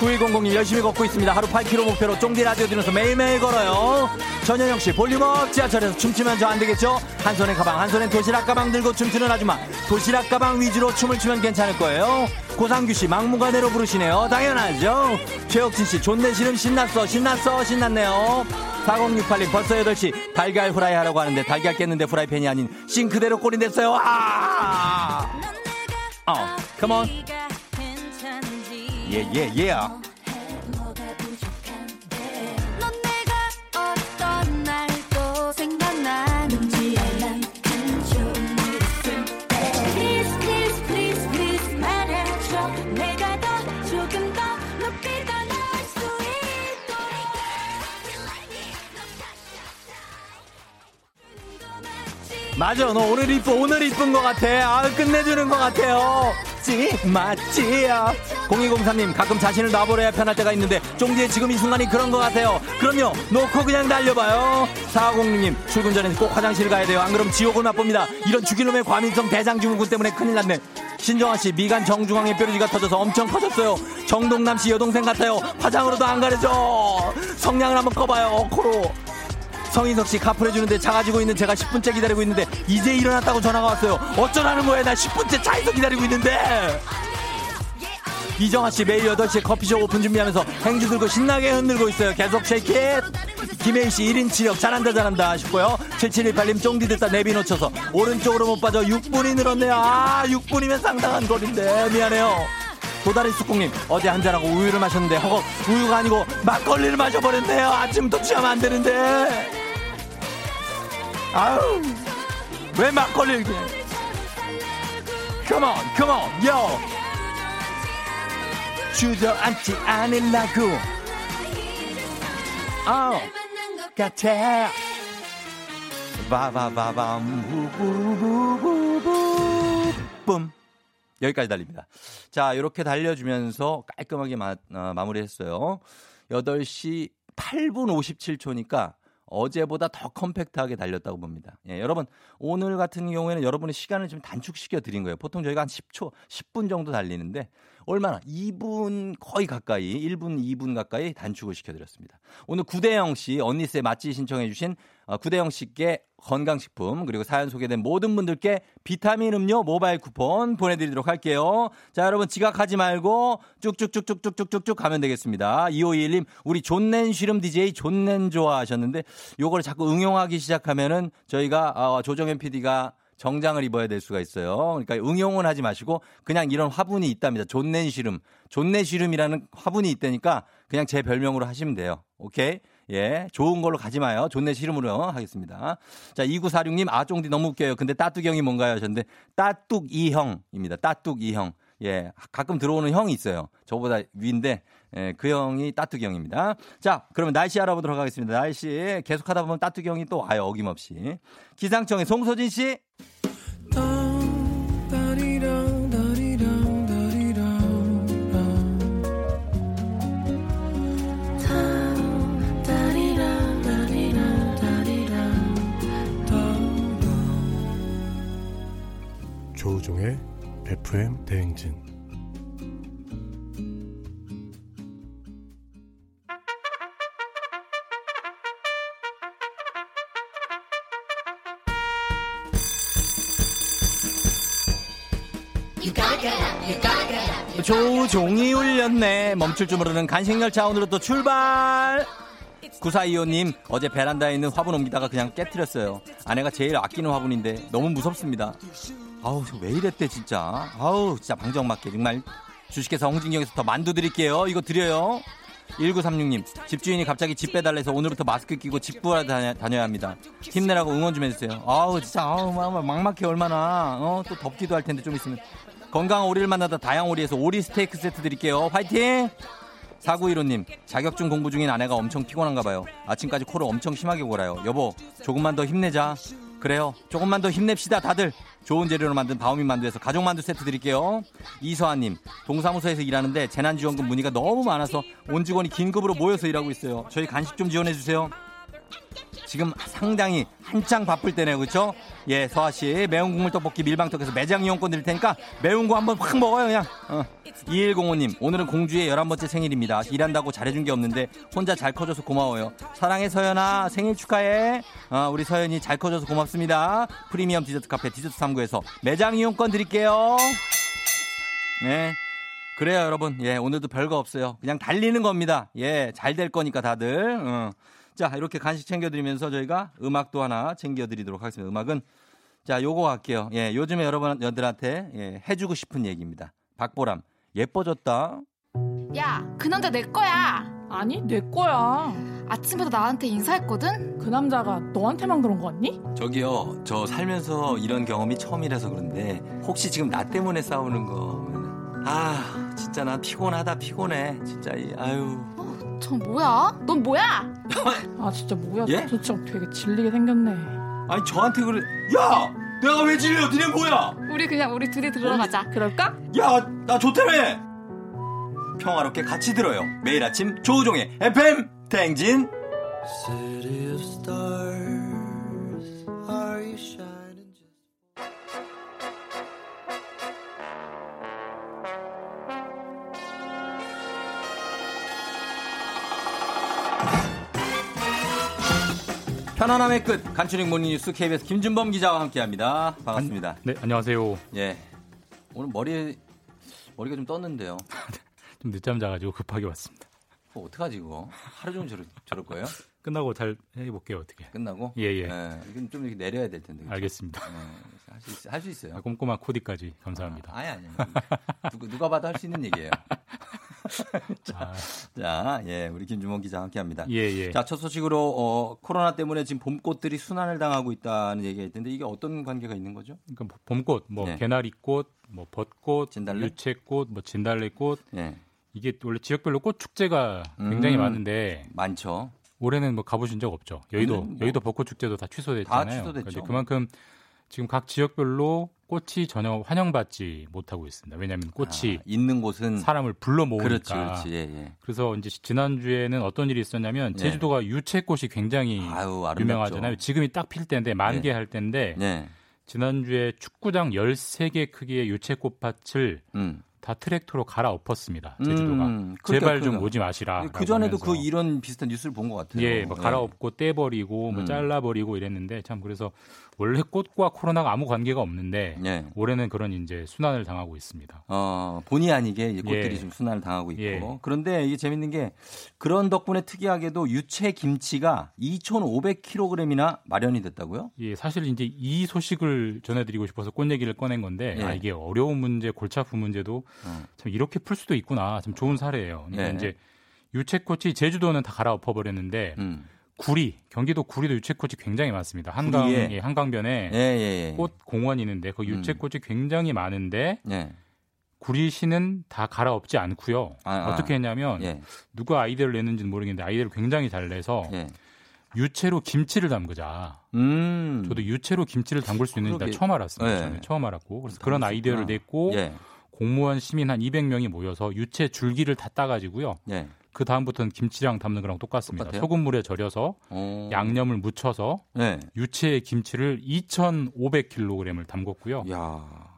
9100님, 열심히 걷고 있습니다. 하루 8km 목표로 쫑디 라디오 들으면서 매일매일 걸어요. 전현영 씨, 볼륨업 지하철에서 춤추면 저 안 되겠죠? 한 손에 가방, 한 손에 도시락 가방 들고 춤추는 아줌마. 도시락 가방 위주로 춤을 추면 괜찮을 거예요. 고상규 씨, 막무가내로 부르시네요. 당연하죠. 최혁진 씨, 존내 싫음 신났어, 신났어, 신났네요. 4068님, 벌써 8시. 달걀 후라이 하라고 하는데 달걀 깼는데 후라이팬이 아닌 싱크대로 꼴이 됐어요. 아! 어, 컴온. 예, 예, 예. 맞아, 너 오늘 이뻐, 오늘 이쁜 것 같아. 아, 끝내주는 것 같아요. 찌, 맞지야. 0203님, 가끔 자신을 놔버려야 편할 때가 있는데, 쫑디의 지금 이 순간이 그런 것 같아요. 그럼요, 놓고 그냥 달려봐요. 4506님, 출근 전에 꼭 화장실 가야 돼요. 안 그럼 지옥을 맛봅니다. 이런 주기놈의 과민성 대장증후군 때문에 큰일 났네. 신정아 씨, 미간 정중앙에 뾰루지가 터져서 엄청 커졌어요. 정동남 씨 여동생 같아요. 화장으로도 안 가려져. 성냥을 한번 꺼봐요, 코로. 성인석 씨 카풀 해주는데 작아지고 있는 제가 10분째 기다리고 있는데 이제 일어났다고 전화가 왔어요. 어쩌라는 거예요? 나 10분째 차에서 기다리고 있는데. 이정아 씨 매일 8시에 커피숍 오픈 준비하면서 행주 들고 신나게 흔들고 있어요. 계속 shake it. 김혜희 씨 1인 치력 잘한다 잘한다 싶고요. 7718님 쫑디 듣다 내비 놓쳐서 오른쪽으로 못 빠져 6분이 늘었네요. 아 6분이면 상당한 거리인데 미안해요. 도다리 쑥국님 어제 한잔하고 우유를 마셨는데 허걱 우유가 아니고 막걸리를 마셔버렸네요. 아침부터 취하면 안 되는데. 아우 왜 막걸리를 이렇게 Come on, come on, yo. 주저앉지 않으려고. 아우, 같아. 바바바밤, 부부부부부. 뿜. 여기까지 달립니다. 자, 이렇게 달려주면서 깔끔하게 마, 어, 마무리했어요. 8시 8분 57초니까 어제보다 더 컴팩트하게 달렸다고 봅니다. 예, 여러분 오늘 같은 경우에는 여러분의 시간을 좀 단축시켜 드린 거예요. 보통 저희가 한 10초, 10분 정도 달리는데 얼마나 2분 거의 가까이 1분, 2분 가까이 단축을 시켜 드렸습니다. 오늘 구대영 씨 언니세 맛집 신청해 주신 어, 구대영 씨께 건강식품 그리고 사연 소개된 모든 분들께 비타민 음료 모바일 쿠폰 보내드리도록 할게요. 자 여러분 지각하지 말고 쭉쭉쭉쭉쭉쭉쭉 가면 되겠습니다. 2521님 우리 존넨 쉬름 DJ 존넨 좋아하셨는데 요걸 자꾸 응용하기 시작하면은 저희가 어, 조정현 PD가 정장을 입어야 될 수가 있어요. 그러니까 응용은 하지 마시고 그냥 이런 화분이 있답니다. 존넨 쉬름이라는 화분이 있다니까 그냥 제 별명으로 하시면 돼요. 오케이? 예, 좋은 걸로 가지 마요. 존내 싫음으로 하겠습니다. 자, 2946님, 아, 쫑디 너무 웃겨요. 근데 따뚜경이 뭔가요? 하셨는데, 따뚝이형입니다. 따뚝이형. 예, 가끔 들어오는 형이 있어요. 저보다 위인데, 예, 그 형이 따뚜경입니다. 자, 그러면 날씨 알아보도록 하겠습니다. 날씨 계속 하다 보면 따뚜경이 또 와요. 어김없이. 기상청의 송소진 씨. 조우종의 FM 대행진 조종이 울렸네. 멈출 줄 모르는 간식열차 오늘은 또 출발. 9425님, 어제 베란다에 있는 화분 옮기다가 그냥 깨뜨렸어요. 아내가 제일 아끼는 화분인데 너무 무섭습니다. 아우, 저왜 이랬대, 진짜. 아우, 진짜 방정맞게. 정말 주식회사 홍진경에서 더 만두 드릴게요. 이거 드려요. 1936님, 집주인이 갑자기 집 빼달래서 오늘부터 마스크 끼고 집 구하러 다녀, 다녀 야 합니다. 힘내라고 응원 좀 해주세요. 아우, 진짜, 아우, 막- 막막해, 얼마나. 어, 또 덥기도 할 텐데 좀 있으면. 건강한 오리를 만나다 다양 오리에서 오리 스테이크 세트 드릴게요. 화이팅! 4915님, 자격증 공부 중인 아내가 엄청 피곤한가 봐요. 아침까지 코를 엄청 심하게 골아요. 여보, 조금만 더 힘내자. 그래요. 조금만 더 힘냅시다, 다들. 좋은 재료로 만든 바오민 만두에서 가족 만두 세트 드릴게요. 이서아님, 동사무소에서 일하는데 재난지원금 문의가 너무 많아서 온 직원이 긴급으로 모여서 일하고 있어요. 저희 간식 좀 지원해주세요. 지금 상당히 한창 바쁠 때네요, 그렇죠? 예, 서아 씨 매운 국물 떡볶이 밀방떡에서 매장 이용권 드릴 테니까 매운 거 한번 확 먹어요, 그냥. 어. 2105님, 오늘은 공주의 11번째 생일입니다. 일한다고 잘해준 게 없는데 혼자 잘 커줘서 고마워요. 사랑해 서연아, 생일 축하해. 어, 우리 서연이 잘 커줘서 고맙습니다. 프리미엄 디저트 카페 디저트 3구에서 매장 이용권 드릴게요. 네. 그래요, 여러분. 예, 오늘도 별거 없어요. 그냥 달리는 겁니다. 예, 잘 될 거니까 다들. 어. 자, 이렇게 간식 챙겨드리면서 저희가 음악도 하나 챙겨드리도록 하겠습니다. 음악은 자, 요거 할게요. 예, 요즘에 여러분들한테 예, 해주고 싶은 얘기입니다. 박보람, 예뻐졌다. 야, 그 남자 내 거야. 아니, 내 거야. 아침부터 나한테 인사했거든? 그 남자가 너한테만 그런 거 같니? 저기요, 저 살면서 이런 경험이 처음이라서 그런데 혹시 지금 나 때문에 싸우는 거, 아, 진짜 나 피곤하다 피곤해. 진짜 이 아유. 어, 저 뭐야? 넌 뭐야? 아, 진짜 뭐야? 예? 저 진짜 되게 질리게 생겼네. 아니 저한테 그래. 야, 내가 왜 질려? 니네 뭐야? 우리 그냥 우리 둘이 들어가자. 그럴까? 야, 나 좋다며. 평화롭게 같이 들어요. 매일 아침 조우종의 FM 탱진. 편안함의 끝 간추린 모닝뉴스 KBS 김준범 기자와 함께합니다. 반갑습니다. 네, 안녕하세요. 예. 오늘 머리 머리가 좀 떴는데요. 좀 늦잠 자가지고 급하게 왔습니다. 그거 어떡하지 그거? 하루 종일 저럴, 저럴 거예요? 끝나고 잘 해볼게요, 어떻게. 끝나고? 예, 예. 이건 좀 이렇게 내려야 될 텐데. 그죠? 알겠습니다. 할 수 있, 할수 있어요. 아, 꼼꼼한 코디까지 감사합니다. 아니 아니. 누가, 누가 봐도 할 수 있는 얘기예요. 자, 자, 예, 우리 김주원 기자 함께합니다. 아. 예, 예. 자, 첫 소식으로 어, 코로나 때문에 지금 봄꽃들이 순환을 당하고 있다는 얘기가 있던데 이게 어떤 관계가 있는 거죠? 그러니까 봄꽃, 뭐 네. 개나리꽃, 뭐 벚꽃, 진달래? 유채꽃, 뭐 진달래꽃. 예. 이게 원래 지역별로 꽃 축제가 굉장히 음. 많은데 많죠. 올해는 뭐 가보신 적 없죠. 여의도 뭐 여의도 벚꽃 축제도 다 취소됐잖아요. 다 취소됐죠. 그러니까 그만큼 지금 각 지역별로 꽃이 전혀 환영받지 못하고 있습니다. 왜냐하면 꽃이 아, 있는 곳은 사람을 불러 모으니까. 그렇지, 그렇지. 예, 예. 그래서 이제 지난 주에는 어떤 일이 있었냐면 예. 제주도가 유채꽃이 굉장히 아유. 유명하잖아요. 지금이 딱 필 때인데 만개 예. 할 때인데 예. 지난 주에 축구장 13개 크기의 유채꽃 밭을 음. 다 트랙터로 갈아엎었습니다. 제주도가. 음, 제발 좀 그러니까. 오지 마시라. 그 전에도 그 이런 비슷한 뉴스를 본 것 같아요. 예, 뭐 갈아엎고 떼버리고 뭐 음. 잘라버리고 이랬는데 참 그래서 원래 꽃과 코로나가 아무 관계가 없는데 예. 올해는 그런 이제 순환을 당하고 있습니다. 어, 본의 아니게 이제 꽃들이 예. 좀 순환을 당하고 있고. 예. 그런데 이게 재밌는 게 그런 덕분에 특이하게도 유채 김치가 2,500kg이나 마련이 됐다고요? 예, 사실 이제 이 소식을 전해드리고 싶어서 꽃 얘기를 꺼낸 건데 예. 아, 이게 어려운 문제, 골치 아픈 문제도 어. 참 이렇게 풀 수도 있구나. 참 좋은 사례예요. 그러니까 예. 이제 유채꽃이 제주도는 다 갈아엎어 버렸는데 음. 구리, 경기도 구리도 유채꽃이 굉장히 많습니다. 한강? 예, 한강변에 예, 예, 예. 꽃 공원이 있는데 그 유채꽃이 굉장히 많은데 예. 구리시는 다 갈아엎지 않고요. 아, 아. 어떻게 했냐면 예. 누가 아이디어를 냈는지는 모르겠는데 아이디어를 굉장히 잘 내서 예. 유채로 김치를 담그자. 음. 저도 유채로 김치를 담글 수 있는지. 처음 알았습니다. 처음 알았고 그래서 그런 담글 수 아이디어를. 냈고 예. 공무원 시민 한 200명이 모여서 유채 줄기를 다 따가지고요. 예. 그 다음부터는 김치랑 담는 거랑 똑같습니다. 똑같아요? 소금물에 절여서 어. 양념을 묻혀서 예. 유채 김치를 2,500kg을 담궜고요. 야.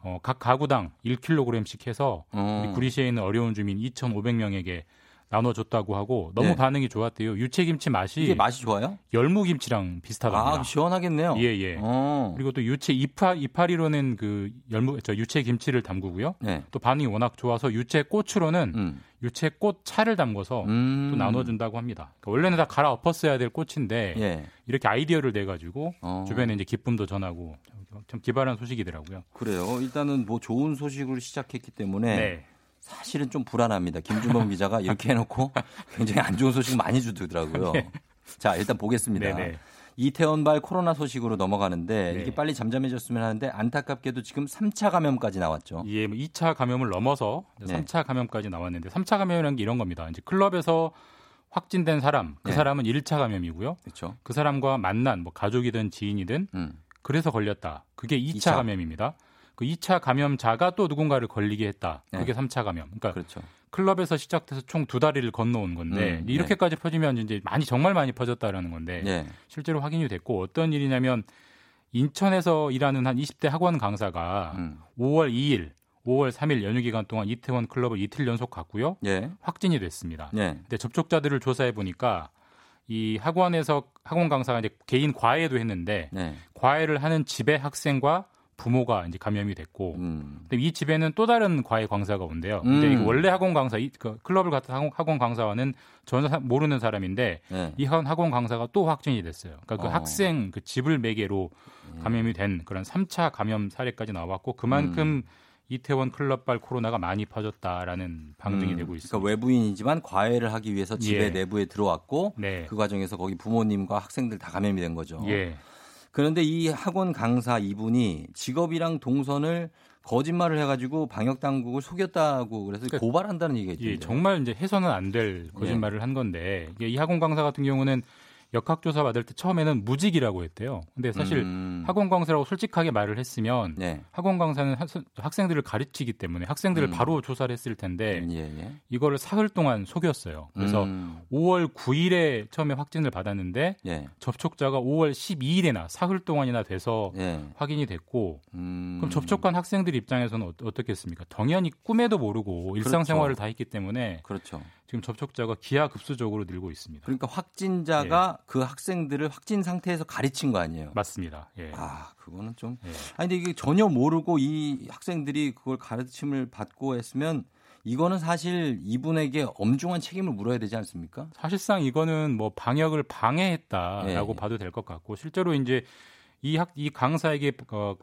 어, 각 가구당 1kg씩 해서 어. 우리 구리시에 있는 어려운 주민 2,500명에게 나눠줬다고 하고 너무 네. 반응이 좋았대요. 유채김치 맛이 이게 맛이 좋아요? 열무김치랑 비슷하답니다. 아, 시원하겠네요. 예, 예. 어. 그리고 또 유채 이파 이파리로는 그 열무 저 유채 김치를 담그고요. 네. 또 반응이 워낙 좋아서 유채 꽃으로는 음. 유채 꽃 차를 담궈서 음. 또 나눠준다고 합니다. 그러니까 원래는 다 갈아 엎었어야 될 꽃인데 예. 이렇게 아이디어를 내 가지고 어. 주변에 이제 기쁨도 전하고 참- 참 기발한 소식이더라고요. 그래요. 일단은 뭐 좋은 소식으로 시작했기 때문에 네. 사실은 좀 불안합니다. 김준범 기자가 이렇게 해놓고 굉장히 안 좋은 소식 많이 주더라고요. 자, 일단 보겠습니다. 네네. 이태원발 코로나 소식으로 넘어가는데 네. 이게 빨리 잠잠해졌으면 하는데 안타깝게도 지금 3차 감염까지 나왔죠. 예, 뭐 2차 감염을 넘어서 네. 3차 감염까지 나왔는데 3차 감염이라는 게 이런 겁니다. 이제 클럽에서 확진된 사람, 그 네. 사람은 1차 감염이고요. 그렇죠. 그 사람과 만난 뭐 가족이든 지인이든 음. 그래서 걸렸다. 그게 2차, 이차. 감염입니다. 그 2차 감염자가 또 누군가를 걸리게 했다. 네. 그게 3차 감염. 그러니까 그렇죠. 클럽에서 시작돼서 총 두 다리를 건너온 건데 음, 이렇게까지 퍼지면 이제 많이 정말 많이 퍼졌다라는 건데 예. 실제로 확인이 됐고 어떤 일이냐면 인천에서 일하는 한 20대 학원 강사가 음. 5월 2일, 5월 3일 연휴 기간 동안 이태원 클럽을 이틀 연속 갔고요. 예. 확진이 됐습니다. 예. 근데 접촉자들을 조사해 보니까 이 학원에서 학원 강사가 이제 개인 과외도 했는데 네. 과외를 하는 집의 학생과 부모가 이제 감염이 됐고 음. 근데 이 집에는 또 다른 과외 강사가 온대요. 근데 음. 이거 원래 학원 강사, 이, 그 클럽을 갔던 학원, 학원 강사와는 전혀 사- 모르는 사람인데 네. 이 학원, 학원 강사가 또 확진이 됐어요. 그러니까 그 어. 학생 그 집을 매개로 감염이 된 그런 3차 감염 사례까지 나왔고 그만큼 이태원 클럽발 코로나가 많이 퍼졌다라는 방증이 음, 되고 있습니다. 그러니까 외부인이지만 과외를 하기 위해서 집에 예. 내부에 들어왔고 네. 그 과정에서 거기 부모님과 학생들 다 감염이 된 거죠. 예. 그런데 이 학원 강사 이분이 직업이랑 동선을 거짓말을 해가지고 방역 당국을 속였다고 그래서 그러니까 고발한다는 얘기가 있던데. 예, 정말 이제 해서는 안 될 거짓말을 한 건데 이 학원 강사 같은 경우는 역학조사 받을 때 처음에는 무직이라고 했대요. 근데 사실 음. 학원 강사라고 솔직하게 말을 했으면 네. 학원 강사는 학- 학생들을 가르치기 때문에 학생들을 음. 바로 조사를 했을 텐데 예, 예. 이거를 사흘 동안 속였어요. 그래서 음. 5월 9일에 처음에 확진을 받았는데 예. 접촉자가 5월 12일에나 사흘 동안이나 돼서 예. 확인이 됐고 음. 그럼 접촉한 학생들 입장에서는 어, 어떻겠습니까? 당연히 꿈에도 모르고 일상생활을 다 했기 때문에 그렇죠. 지금 접촉자가 기하급수적으로 늘고 있습니다. 그러니까 확진자가 그 학생들을 확진 상태에서 가르친 거 아니에요? 맞습니다. 예. 아, 그거는 좀. 예. 아니, 근데 이게 전혀 모르고 이 학생들이 그걸 가르침을 받고 했으면 이거는 사실 이분에게 엄중한 책임을 물어야 되지 않습니까? 사실상 이거는 뭐 방역을 방해했다라고 예. 봐도 될 것 같고 실제로 이제 이 학 이 강사에게 어,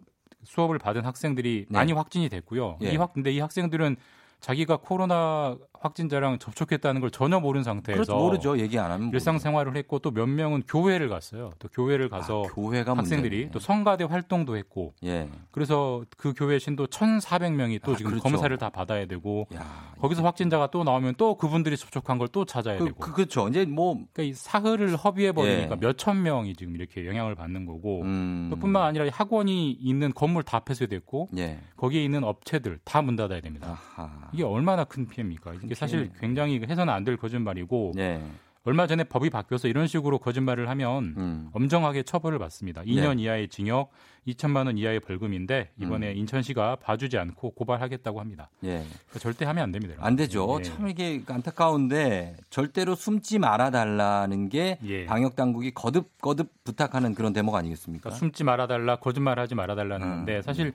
수업을 받은 학생들이 네. 많이 확진이 됐고요. 예. 이 확 근데 이 학생들은 자기가 코로나 확진자랑 접촉했다는 걸 전혀 모르는 상태에서 그렇죠. 모르죠. 얘기 안 하면. 일상생활을 했고 또 몇 명은 교회를 갔어요. 또 교회를 가서 아, 교회가 학생들이 문제네. 또 성가대 활동도 했고 예. 그래서 그 교회 신도 1,400명이 또 아, 지금 그렇죠. 검사를 다 받아야 되고 야, 거기서 확진자가 또 나오면 또 그분들이 접촉한 걸 또 찾아야 그, 되고 그, 그렇죠. 이제 뭐 그러니까 이 사흘을 허비해 버리니까 예. 몇천 명이 지금 이렇게 영향을 받는 거고 음. 뿐만 아니라 이 학원이 있는 건물 다 폐쇄됐고 예. 거기에 있는 업체들 다 문 닫아야 됩니다. 아하. 이게 얼마나 큰 피해입니까? 이게 사실 피해네요. 굉장히 해서는 안 될 거짓말이고 예. 얼마 전에 법이 바뀌어서 이런 식으로 거짓말을 하면 음. 엄정하게 처벌을 받습니다. 2년 이하의 징역, 2천만 원 이하의 벌금인데 이번에 음. 인천시가 봐주지 않고 고발하겠다고 합니다. 예. 그러니까 절대 하면 안 됩니다. 안 되죠. 예. 참 이게 안타까운데 절대로 숨지 말아 달라는 게 예. 방역 당국이 거듭 거듭 부탁하는 그런 대목 아니겠습니까? 그러니까 숨지 말아달라, 거짓말하지 말아달라는 음. 건데 사실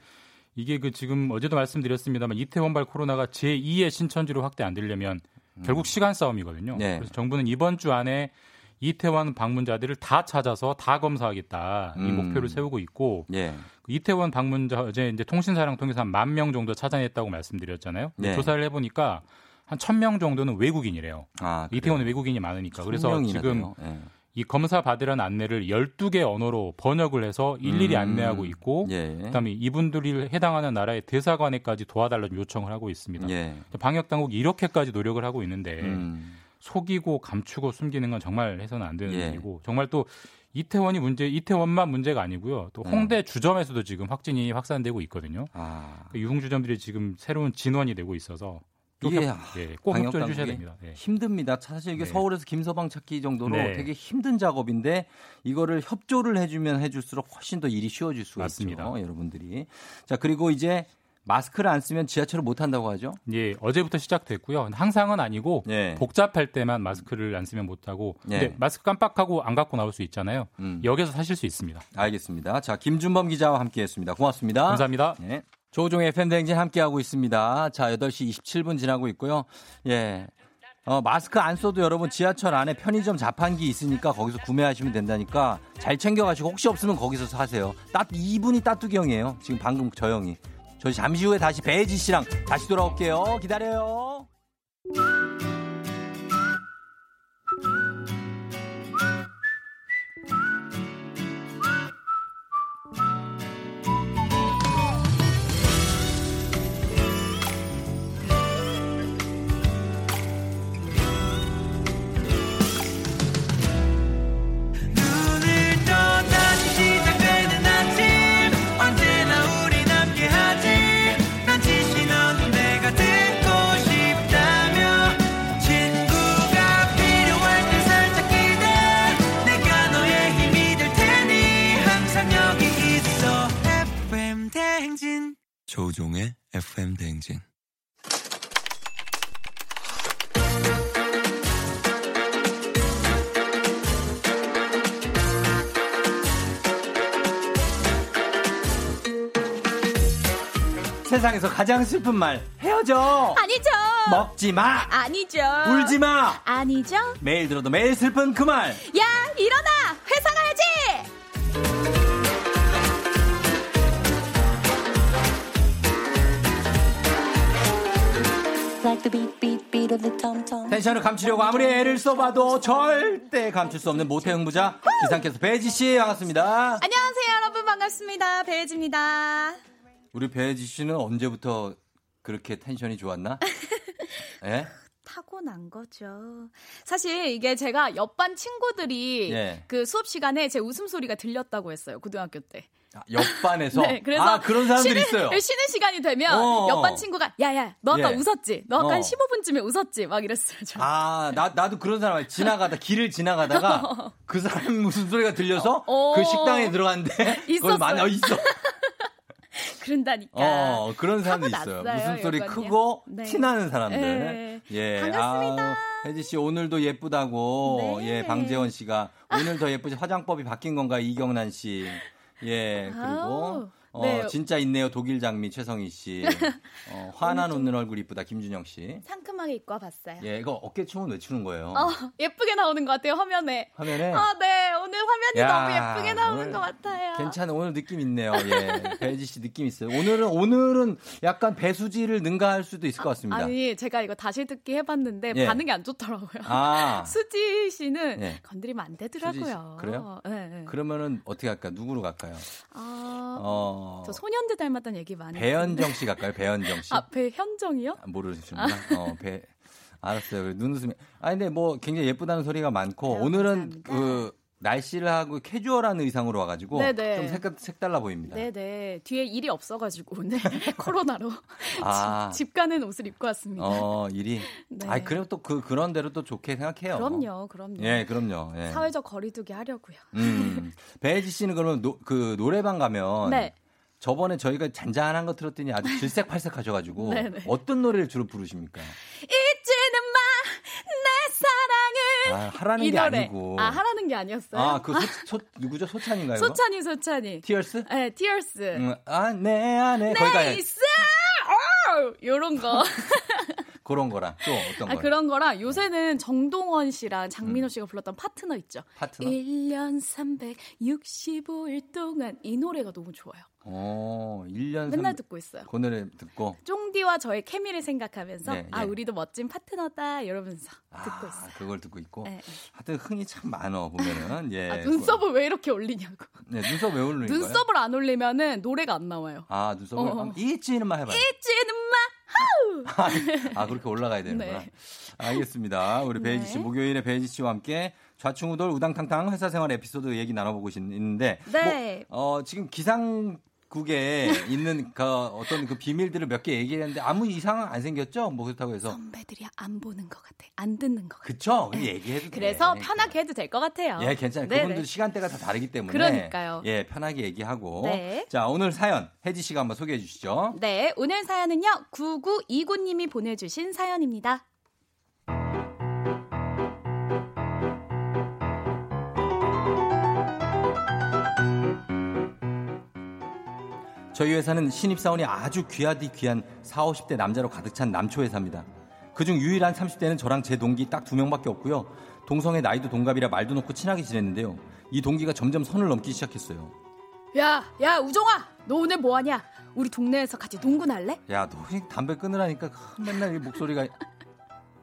이게 그 지금 어제도 말씀드렸습니다만 이태원발 코로나가 제2의 신천지로 확대 안 되려면 결국 시간 싸움이거든요. 음. 네. 그래서 정부는 이번 주 안에 이태원 방문자들을 다 찾아서 다 검사하겠다 이 음. 목표를 세우고 있고 예. 그 이태원 방문자 어제 이제 통신사랑 통해서 한 만 명 정도 찾아냈다고 말씀드렸잖아요. 네. 조사를 해보니까 한 천 명 정도는 외국인이래요. 아, 이태원에 외국인이 많으니까. 그래서 지금. 예. 이 검사 받으라는 안내를 12개 언어로 번역을 해서 일일이 음. 안내하고 있고 예. 그다음에 이분들이 해당하는 나라의 대사관에까지 도와달라고 요청을 하고 있습니다. 예. 방역 당국이 이렇게까지 노력을 하고 있는데 음. 속이고 감추고 숨기는 건 정말 해서는 안 되는 예. 일이고 정말 또 이태원이 문제 이태원만 문제가 아니고요. 또 네. 홍대 주점에서도 지금 확진이 확산되고 있거든요. 아. 그 유흥 주점들이 지금 새로운 진원이 되고 있어서 협- 예, 꼭 협조해 주셔야 됩니다. 예. 힘듭니다. 사실 이게 네. 서울에서 김서방 찾기 정도로 네. 되게 힘든 작업인데 이거를 협조를 해주면 해줄수록 훨씬 더 일이 쉬워질 수가 맞습니다. 있죠. 여러분들이. 자 그리고 이제 마스크를 안 쓰면 지하철을 못 탄다고 하죠. 예, 어제부터 시작됐고요. 항상은 아니고 예. 복잡할 때만 마스크를 안 쓰면 못 하고 예. 근데 마스크 깜빡하고 안 갖고 나올 수 있잖아요. 음. 역에서 사실 수 있습니다. 알겠습니다. 자 김준범 기자와 함께했습니다. 고맙습니다. 감사합니다. 네. 조종의 팬댕진 함께하고 있습니다. 자, 8시 27분 지나고 있고요. 예. 어, 마스크 안 써도 여러분 지하철 안에 편의점 자판기 있으니까 거기서 구매하시면 된다니까 잘 챙겨가시고 혹시 없으면 거기서 사세요. 따, 이분이 따뚜경이에요. 지금 방금 저 형이. 저 잠시 후에 다시 배지 씨랑 다시 돌아올게요. 기다려요. 조우종의 FM 대행진. 세상에서 가장 슬픈 말 헤어져 아니죠. 먹지 마 아니죠. 울지 마 아니죠. 매일 들어도 매일 슬픈 그 말 야, 일어나! 회사 텐션을 감추려고 아무리 애를 써봐도 절대 감출 수 없는 모태형 부자 기상캐스 배지 씨 반갑습니다. 안녕하세요, 여러분. 반갑습니다. 배혜지입니다. 우리 배지 씨는 언제부터 그렇게 텐션이 좋았나? 예? 타고난 거죠. 사실 이게 제가 옆반 친구들이 예. 그 수업 시간에 제 웃음소리가 들렸다고 했어요. 고등학교 때. 아, 옆반에서 네, 그래서 아 그런 사람들 쉬는, 있어요. 쉬는 시간이 되면 어. 옆반 친구가 야야 너 아까 예. 웃었지? 너 아까 어. 한 15분쯤에 웃었지? 막 이랬어요. 저. 아, 나, 나도 그런 사람. 지나가다, 길을 지나가다가 그 사람 무슨 소리가 들려서 어. 그 식당에 들어갔는데 거기 있었어요. 많이 어, 있어. 그런다니까. 어, 그런 사람도 있어요. 무슨 소리. 크고 네. 티나는 사람들. 네. 예. 반갑습니다. 아, 혜지 씨 오늘도 예쁘다고. 네. 예, 방재원 씨가 오늘 더 예쁘지 화장법이 바뀐 건가 이경란 씨. 예, 그리고 아우, 어, 네. 진짜 있네요. 독일 장미 최성희 씨. 어, 화난 웃는 얼굴 이쁘다 김준영 씨. 상큼하게 입고 와봤어요. 예, 이거 어깨춤은 왜 추는 거예요? 어, 예쁘게 나오는 것 같아요, 화면에. 화면에? 아, 네. 오늘 화면이 야, 너무 예쁘게 나오는 것 같아요. 괜찮아 오늘 느낌 있네요. 예, 배지 씨 느낌 있어요. 오늘은 오늘은 약간 배수지를 능가할 수도 있을 것 같습니다. 아니, 제가 이거 다시 듣기 해봤는데 예. 반응이 안 좋더라고요. 아. 수지 씨는 예. 건드리면 안 되더라고요. 그래요? 네, 네. 그러면은 어떻게 할까? 누구로 갈까요? 아, 어, 저 소년들 닮았다는 얘기 많이. 배현정 씨 갈까요? 배현정 씨. 아, 배현정이요? 아, 모르시는구나. 어, 배. 알았어요. 눈웃음이. 아 근데 뭐 굉장히 예쁘다는 소리가 많고 아유, 오늘은 감사합니다. 그 날씨를 하고 캐주얼한 의상으로 와가지고 네네. 좀 색, 색달라 보입니다. 네네. 뒤에 일이 없어가지고 오늘 코로나로 아. 집, 집 가는 옷을 입고 왔습니다. 어 일이. 네. 아 그래도 또그 그런 대로 또 좋게 생각해요. 그럼요, 그럼요. 예, 그럼요. 예. 사회적 거리두기 하려고요. 음. 배혜지 씨는 그러면 노, 그 노래방 가면 네. 저번에 저희가 잔잔한 거 틀었더니 아주 질색팔색 하셔가지고. 어떤 노래를 주로 부르십니까? 잊지는 마, 내 사랑을. 아, 하라는 이 게 노래. 아니고. 아, 하라는 게 아니었어요? 아, 그 소, 소, 누구죠? 소찬인가요? 소찬이, 소찬이. 티얼스? 네, 티얼스. 음, 아, 내 안에 거기가 네이스! 어! 요런 거. 그런 거랑 또 어떤 아, 거? 그런 거랑 요새는 정동원 씨랑 장민호 씨가 불렀던 파트너 있죠. 음. 파트너? 1년 365일 동안 이 노래가 너무 좋아요. 어, 1년 맨날 3... 듣고 있어요. 그 노래 듣고 쫑디와 저의 케미를 생각하면서 네, 아 네. 우리도 멋진 파트너다 이러면서 듣고 아, 있어요. 그걸 듣고 있고. 네, 네. 하여튼 흥이 참 많어 보면은 예. 아, 눈썹을 왜 이렇게 올리냐고. 네, 눈썹 왜 올리는? 눈썹을 안 올리면은 노래가 안 나와요. 아, 눈썹을 어. 잊지는 마 해봐요. 잊지는 마. 아, 그렇게 올라가야 되는구나. 네. 알겠습니다. 우리 배지 씨, 네. 목요일에 배지 씨와 함께 좌충우돌 우당탕탕 회사 생활 에피소드 얘기 나눠보고 있- 있는데. 네. 뭐, 어, 지금 기상 국에 있는 그 어떤 그 비밀들을 몇 개 얘기했는데 아무 이상은 안 생겼죠? 뭐 그렇다고 해서. 선배들이 안 보는 것 같아. 안 듣는 것 같아. 그쵸? 그냥 얘기해도 돼. 그래서 편하게 해도 될 것 같아요. 예, 괜찮아요. 네네. 그분들 시간대가 다 다르기 때문에. 그러니까요. 예, 편하게 얘기하고. 네. 자, 오늘 사연 혜지 씨가 한번 소개해 주시죠. 네, 오늘 사연은요. 9929님이 보내주신 사연입니다. 저희 회사는 신입사원이 아주 귀하디 귀한 40, 50대 남자로 가득 찬 남초 회사입니다. 그중 유일한 30대는 저랑 제 동기 딱 두 명밖에 없고요. 동성의 나이도 동갑이라 말도 놓고 친하게 지냈는데요. 이 동기가 점점 선을 넘기 시작했어요. 야, 야, 우종아! 너 오늘 뭐 하냐? 우리 동네에서 같이 농구 할래? 야, 너 담배 끊으라니까 맨날 이 목소리가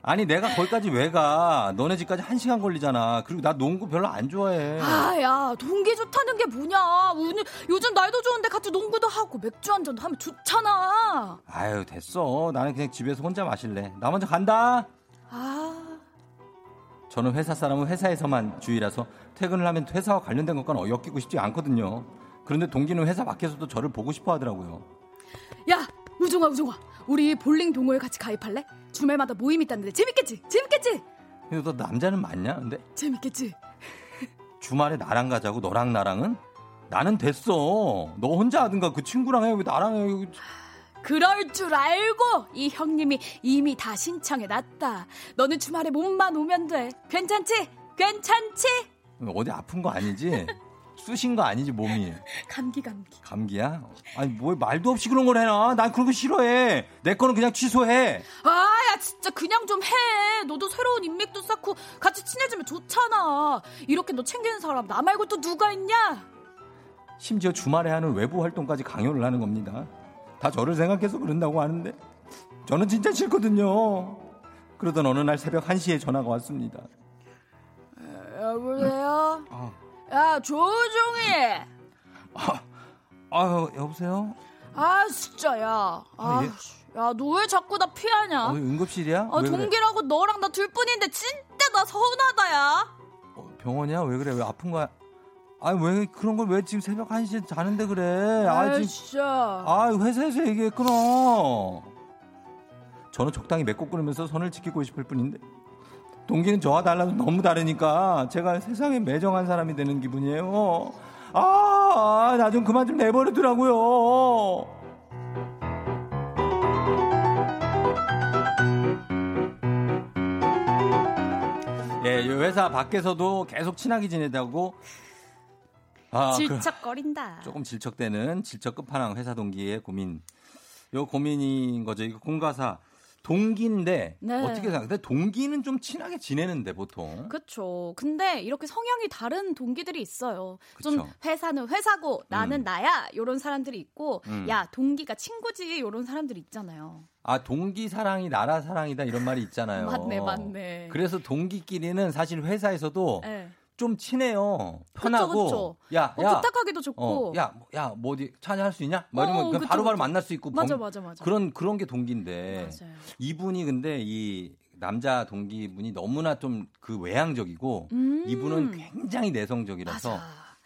아니 내가 거기까지 왜 가? 너네 집까지 한 시간 걸리잖아. 그리고 나 농구 별로 안 좋아해. 아, 야, 동기 좋다는 게 뭐냐? 오늘 요즘 날도 좋은데 같이 농구도 하고 맥주 한 잔도 하면 좋잖아. 아유 됐어. 나는 그냥 집에서 혼자 마실래. 나 먼저 간다. 아, 저는 회사 사람은 회사에서만 주의라서 퇴근을 하면 회사와 관련된 것과는 엮이고 싶지 않거든요. 그런데 동기는 회사 밖에서도 저를 보고 싶어 하더라고요. 야, 우종아, 우종아, 우리 볼링 동호회 같이 가입할래? 주말마다 모임 있다는데 재밌겠지? 재밌겠지? 근데 너 남자는 맞냐? 근데 재밌겠지? 주말에 나랑 가자고 너랑 나랑은? 나는 됐어. 너 혼자 하든가 그 친구랑 해. 왜 나랑 해. 그럴 줄 알고 이 형님이 이미 다 신청해 놨다. 너는 주말에 몸만 오면 돼. 괜찮지? 괜찮지? 어디 아픈 거 아니지? 쑤신 거 아니지 몸이? 감기 감기. 감기야? 아니 뭐 말도 없이 그런 걸 해놔. 난 그런 거 싫어해. 내 거는 그냥 취소해. 아, 야, 진짜 그냥 좀 해. 너도 새로운 인맥도 쌓고 같이 친해지면 좋잖아. 이렇게 너 챙기는 사람 나 말고 또 누가 있냐? 심지어 주말에 하는 외부 활동까지 강요를 하는 겁니다. 다 저를 생각해서 그런다고 하는데 저는 진짜 싫거든요. 그러던 어느 날 새벽 1시에 전화가 왔습니다. 여보세요? 아, 야, 조종이! 아유 여보세요? 아, 진짜, 야. 아, 아, 예? 야, 너 왜 자꾸 나 피하냐? 어, 응급실이야? 아, 왜 그래? 동기라고 너랑 나 둘뿐인데 진짜 나 서운하다, 야. 병원이야? 왜 그래? 왜 아픈 거야? 아니 왜 그런 걸 왜 지금 새벽 1시에 자는데 그래? 아, 아, 지금 진짜. 아, 회사에서 얘기했구나. 저는 적당히 맺고 끊으면서 선을 지키고 싶을 뿐인데 동기는 저와 달라서 너무 다르니까 제가 세상에 매정한 사람이 되는 기분이에요. 아, 나 좀 그만 좀 내버려 두라고요. 예, 이 회사 밖에서도 계속 친하게 지내다고 아, 그- 질척거린다. 조금 질척대는 질척 끝판왕 회사 동기의 고민. 요 고민인 거죠. 이거 공가사 동기인데 네. 어떻게 생각해? 동기는 좀 친하게 지내는데 보통. 그쵸. 근데 이렇게 성향이 다른 동기들이 있어요. 좀 그쵸. 회사는 회사고 나는 음. 나야 요런 사람들이 있고 음. 야 동기가 친구지 요런 사람들이 있잖아요. 아 동기 사랑이 나라 사랑이다 이런 말이 있잖아요. 맞네 맞네. 그래서 동기끼리는 사실 회사에서도 네. 좀 친해요. 편하고. 그쵸. 야, 어, 야. 부탁하기도 좋고. 어, 야, 뭐, 야, 뭐 어디 찬양할 수 있냐? 막 이러면 그쵸, 바로바로 그쵸. 만날 수 있고 맞아, 범- 맞아, 맞아. 그런 그런 게 동기인데 맞아요. 이분이 근데 이 남자 동기분이 너무나 좀 그 외향적이고 음. 이분은 굉장히 내성적이라서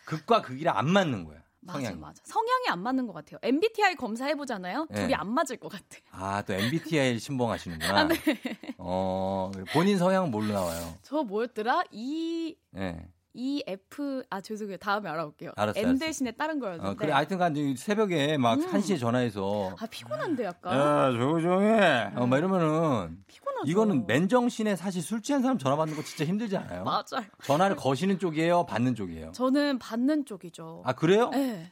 극과 극이라 안 맞는 거야. 맞아 성향이. 맞아. 성향이 안 맞는 것 같아요. MBTI 검사해 보잖아요. 네. 둘이 안 맞을 것 같아. 아, 또 MBTI 신봉하시는구나. 아, 네. 어, 본인 성향은 뭘로 나와요? 저 뭐였더라? E 예. E F 아 죄송해요. 다음에 알아볼게요. 알았어요, M. 대신에 다른 거였는데. 어, 그래, 하여튼간 이 새벽에 막 음. 1시에 전화해서 아 피곤한데 약간. 야, 조종해. 어, 막 이러면은 피곤하죠. 이거는 맨정신에 사실 술 취한 사람 전화 받는 거 진짜 힘들지 않아요? 맞아요. 전화를 거시는 쪽이에요, 받는 쪽이에요? 저는 받는 쪽이죠. 아, 그래요? 네.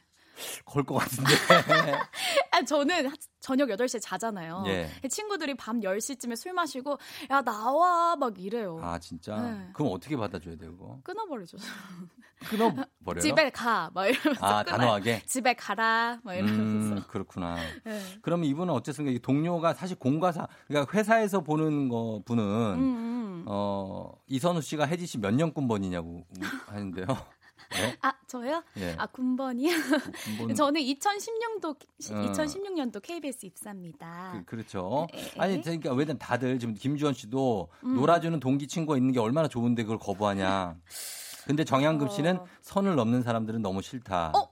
걸 것 같은데. 아, 저는 하- 저녁 8시에 자잖아요. 예. 친구들이 밤 10시쯤에 술 마시고 야 나와 막 이래요. 아, 진짜? 네. 그럼 어떻게 받아줘야 돼요, 그거? 끊어버리죠. 끊어버려요? 집에 가. 막 이러면서. 아, 끊어요. 단호하게? 집에 가라. 막 이러면서. 음, 그렇구나. 네. 그러면 이분은 어쨌든 이 동료가 사실 공과사, 그러니까 회사에서 보는 거 분은 음, 음. 어 이선우 씨가 혜지 씨 몇년 군번이냐고 하는데요. 네? 아, 저요? 예. 아, 군번이요? 군번. 저는 2016년도, 어. 2016년도 KBS 입사입니다. 그, 렇죠 네. 아니, 그러니까 왜냐면 다들 지금 김주원 씨도 음. 놀아주는 동기 친구가 있는 게 얼마나 좋은데 그걸 거부하냐. 근데 정양금 씨는 선을 넘는 사람들은 너무 싫다. 어,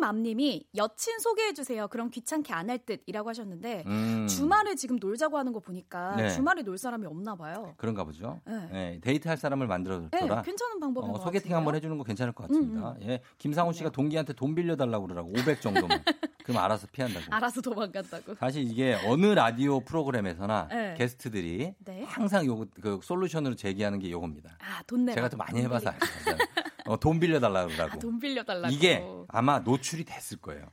뿜이맘님이 여친 소개해주세요. 그럼 귀찮게 안 할 듯이라고 하셨는데, 음. 주말에 지금 놀자고 하는 거 보니까 네. 주말에 놀 사람이 없나 봐요. 그런가 보죠. 네. 네, 데이트할 사람을 만들어 네, 줘라. 괜찮은 방법인 어, 것 소개팅 같은데요? 한번 해주는 거 괜찮을 것 같습니다. 음, 예, 김상훈 씨가 동기한테 돈 빌려달라고 그러라고 500 정도면 그럼 알아서 피한다고. 알아서 도망간다고. 사실 이게 어느 라디오 프로그램에서나 네. 게스트들이 네. 항상 요거 그 솔루션으로 제기하는 게 요겁니다. 아, 돈 내라. 제가 좀 많이 돈 해봐서. 알죠. 어, 돈 빌려달라고 아, 그러라고. 돈 빌려달라고. 이게 아마 노출이 됐을 거예요.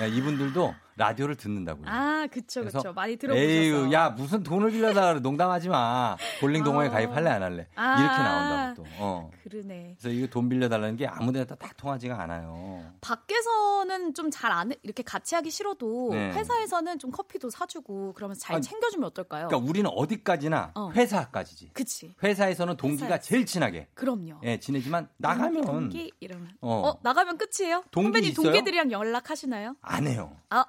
예, 이분들도 라디오를 듣는다고요. 아, 그쵸, 그쵸. 많이 들어보셔서. 에휴, 야 무슨 돈을 빌려달라 그래. 농담하지 마. 볼링 동호회 아. 가입할래 안 할래? 아. 이렇게 나온다고 또. 어. 그러네. 그래서 이거 돈 빌려달라는 게 아무 데나 딱 통하지가 않아요. 밖에서는 좀 잘 안 이렇게 같이 하기 싫어도 네. 회사에서는 좀 커피도 사주고 그러면서 잘 아니, 챙겨주면 어떨까요? 그러니까 우리는 어디까지나 어. 회사까지지. 그치. 회사에서는 동기가 회사에서. 제일 친하게 그럼요. 예, 지내지만 나가면 동기 이러면 어. 어, 나가면 끝이에요? 동기 선배님 있어요? 동기들이랑 연락하시나요? 안 해요. 아,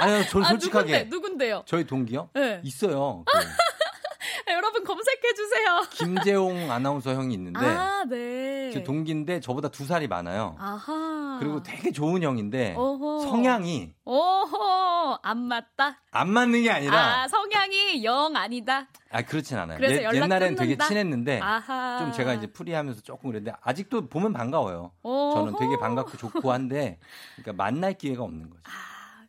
아니요, 저 아, 솔직하게 누군데, 누군데 요? 저희 동기요? 네. 있어요. 그 여러분 검색해 주세요. 김재홍 아나운서 형이 있는데 아, 네. 제 동기인데 저보다 두 살이 많아요. 아하. 그리고 되게 좋은 형인데 어허. 성향이 오호, 안 맞다. 안 맞는 게 아니라 아, 성향이 영 아니다. 아 그렇진 않아요. 그래서 옛- 연락 옛날엔 되게 끊는다? 친했는데 아하. 좀 제가 이제 프리하면서 조금 그랬는데 아직도 보면 반가워요. 어허. 저는 되게 반갑고 좋고 한데 그러니까 만날 기회가 없는 거죠.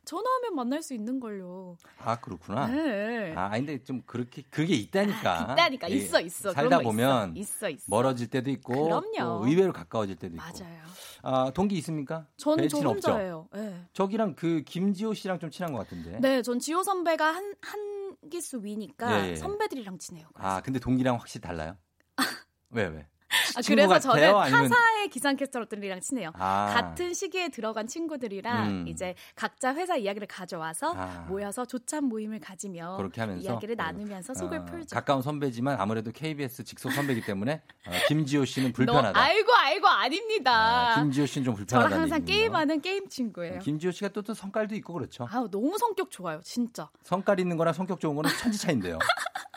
전화하면 만날 수 있는 걸요. 아 그렇구나. 네. 아 근데 좀 그렇게 그게 있다니까. 아, 있다니까. 예, 있어, 있어. 살다 거 있어. 보면 있어, 있어. 멀어질 때도 있고 그럼요. 또 의외로 가까워질 때도 있고. 맞아요. 아 동기 있습니까? 저는 저? 혼자예요. 네. 저기랑 그 김지호 씨랑 좀 친한 것 같은데. 네, 전 지호 선배가 한, 한 기수 위니까 예, 예. 선배들이랑 친해요. 아 근데 동기랑 확실히 달라요? 왜 왜? 아, 그래서 같아요? 저는 아니면- 타사의 기상캐스터들이랑 친해요. 아. 같은 시기에 들어간 친구들이랑 음. 이제 각자 회사 이야기를 가져와서 아. 모여서 조찬 모임을 가지며 그렇게 하면서 이야기를 나누면서 속을 어, 풀죠. 가까운 선배지만 아무래도 KBS 직속 선배이기 때문에 어, 김지호 씨는 너 불편하다. 알고 알고 아닙니다. 아, 김지호 씨는 좀 불편하다. 저랑 항상 게임하는 게임 친구예요. 김지호 씨가 또, 또 성깔도 있고 그렇죠. 아우 너무 성격 좋아요, 진짜. 성깔 있는 거랑 성격 좋은 거는 천지 차인데요.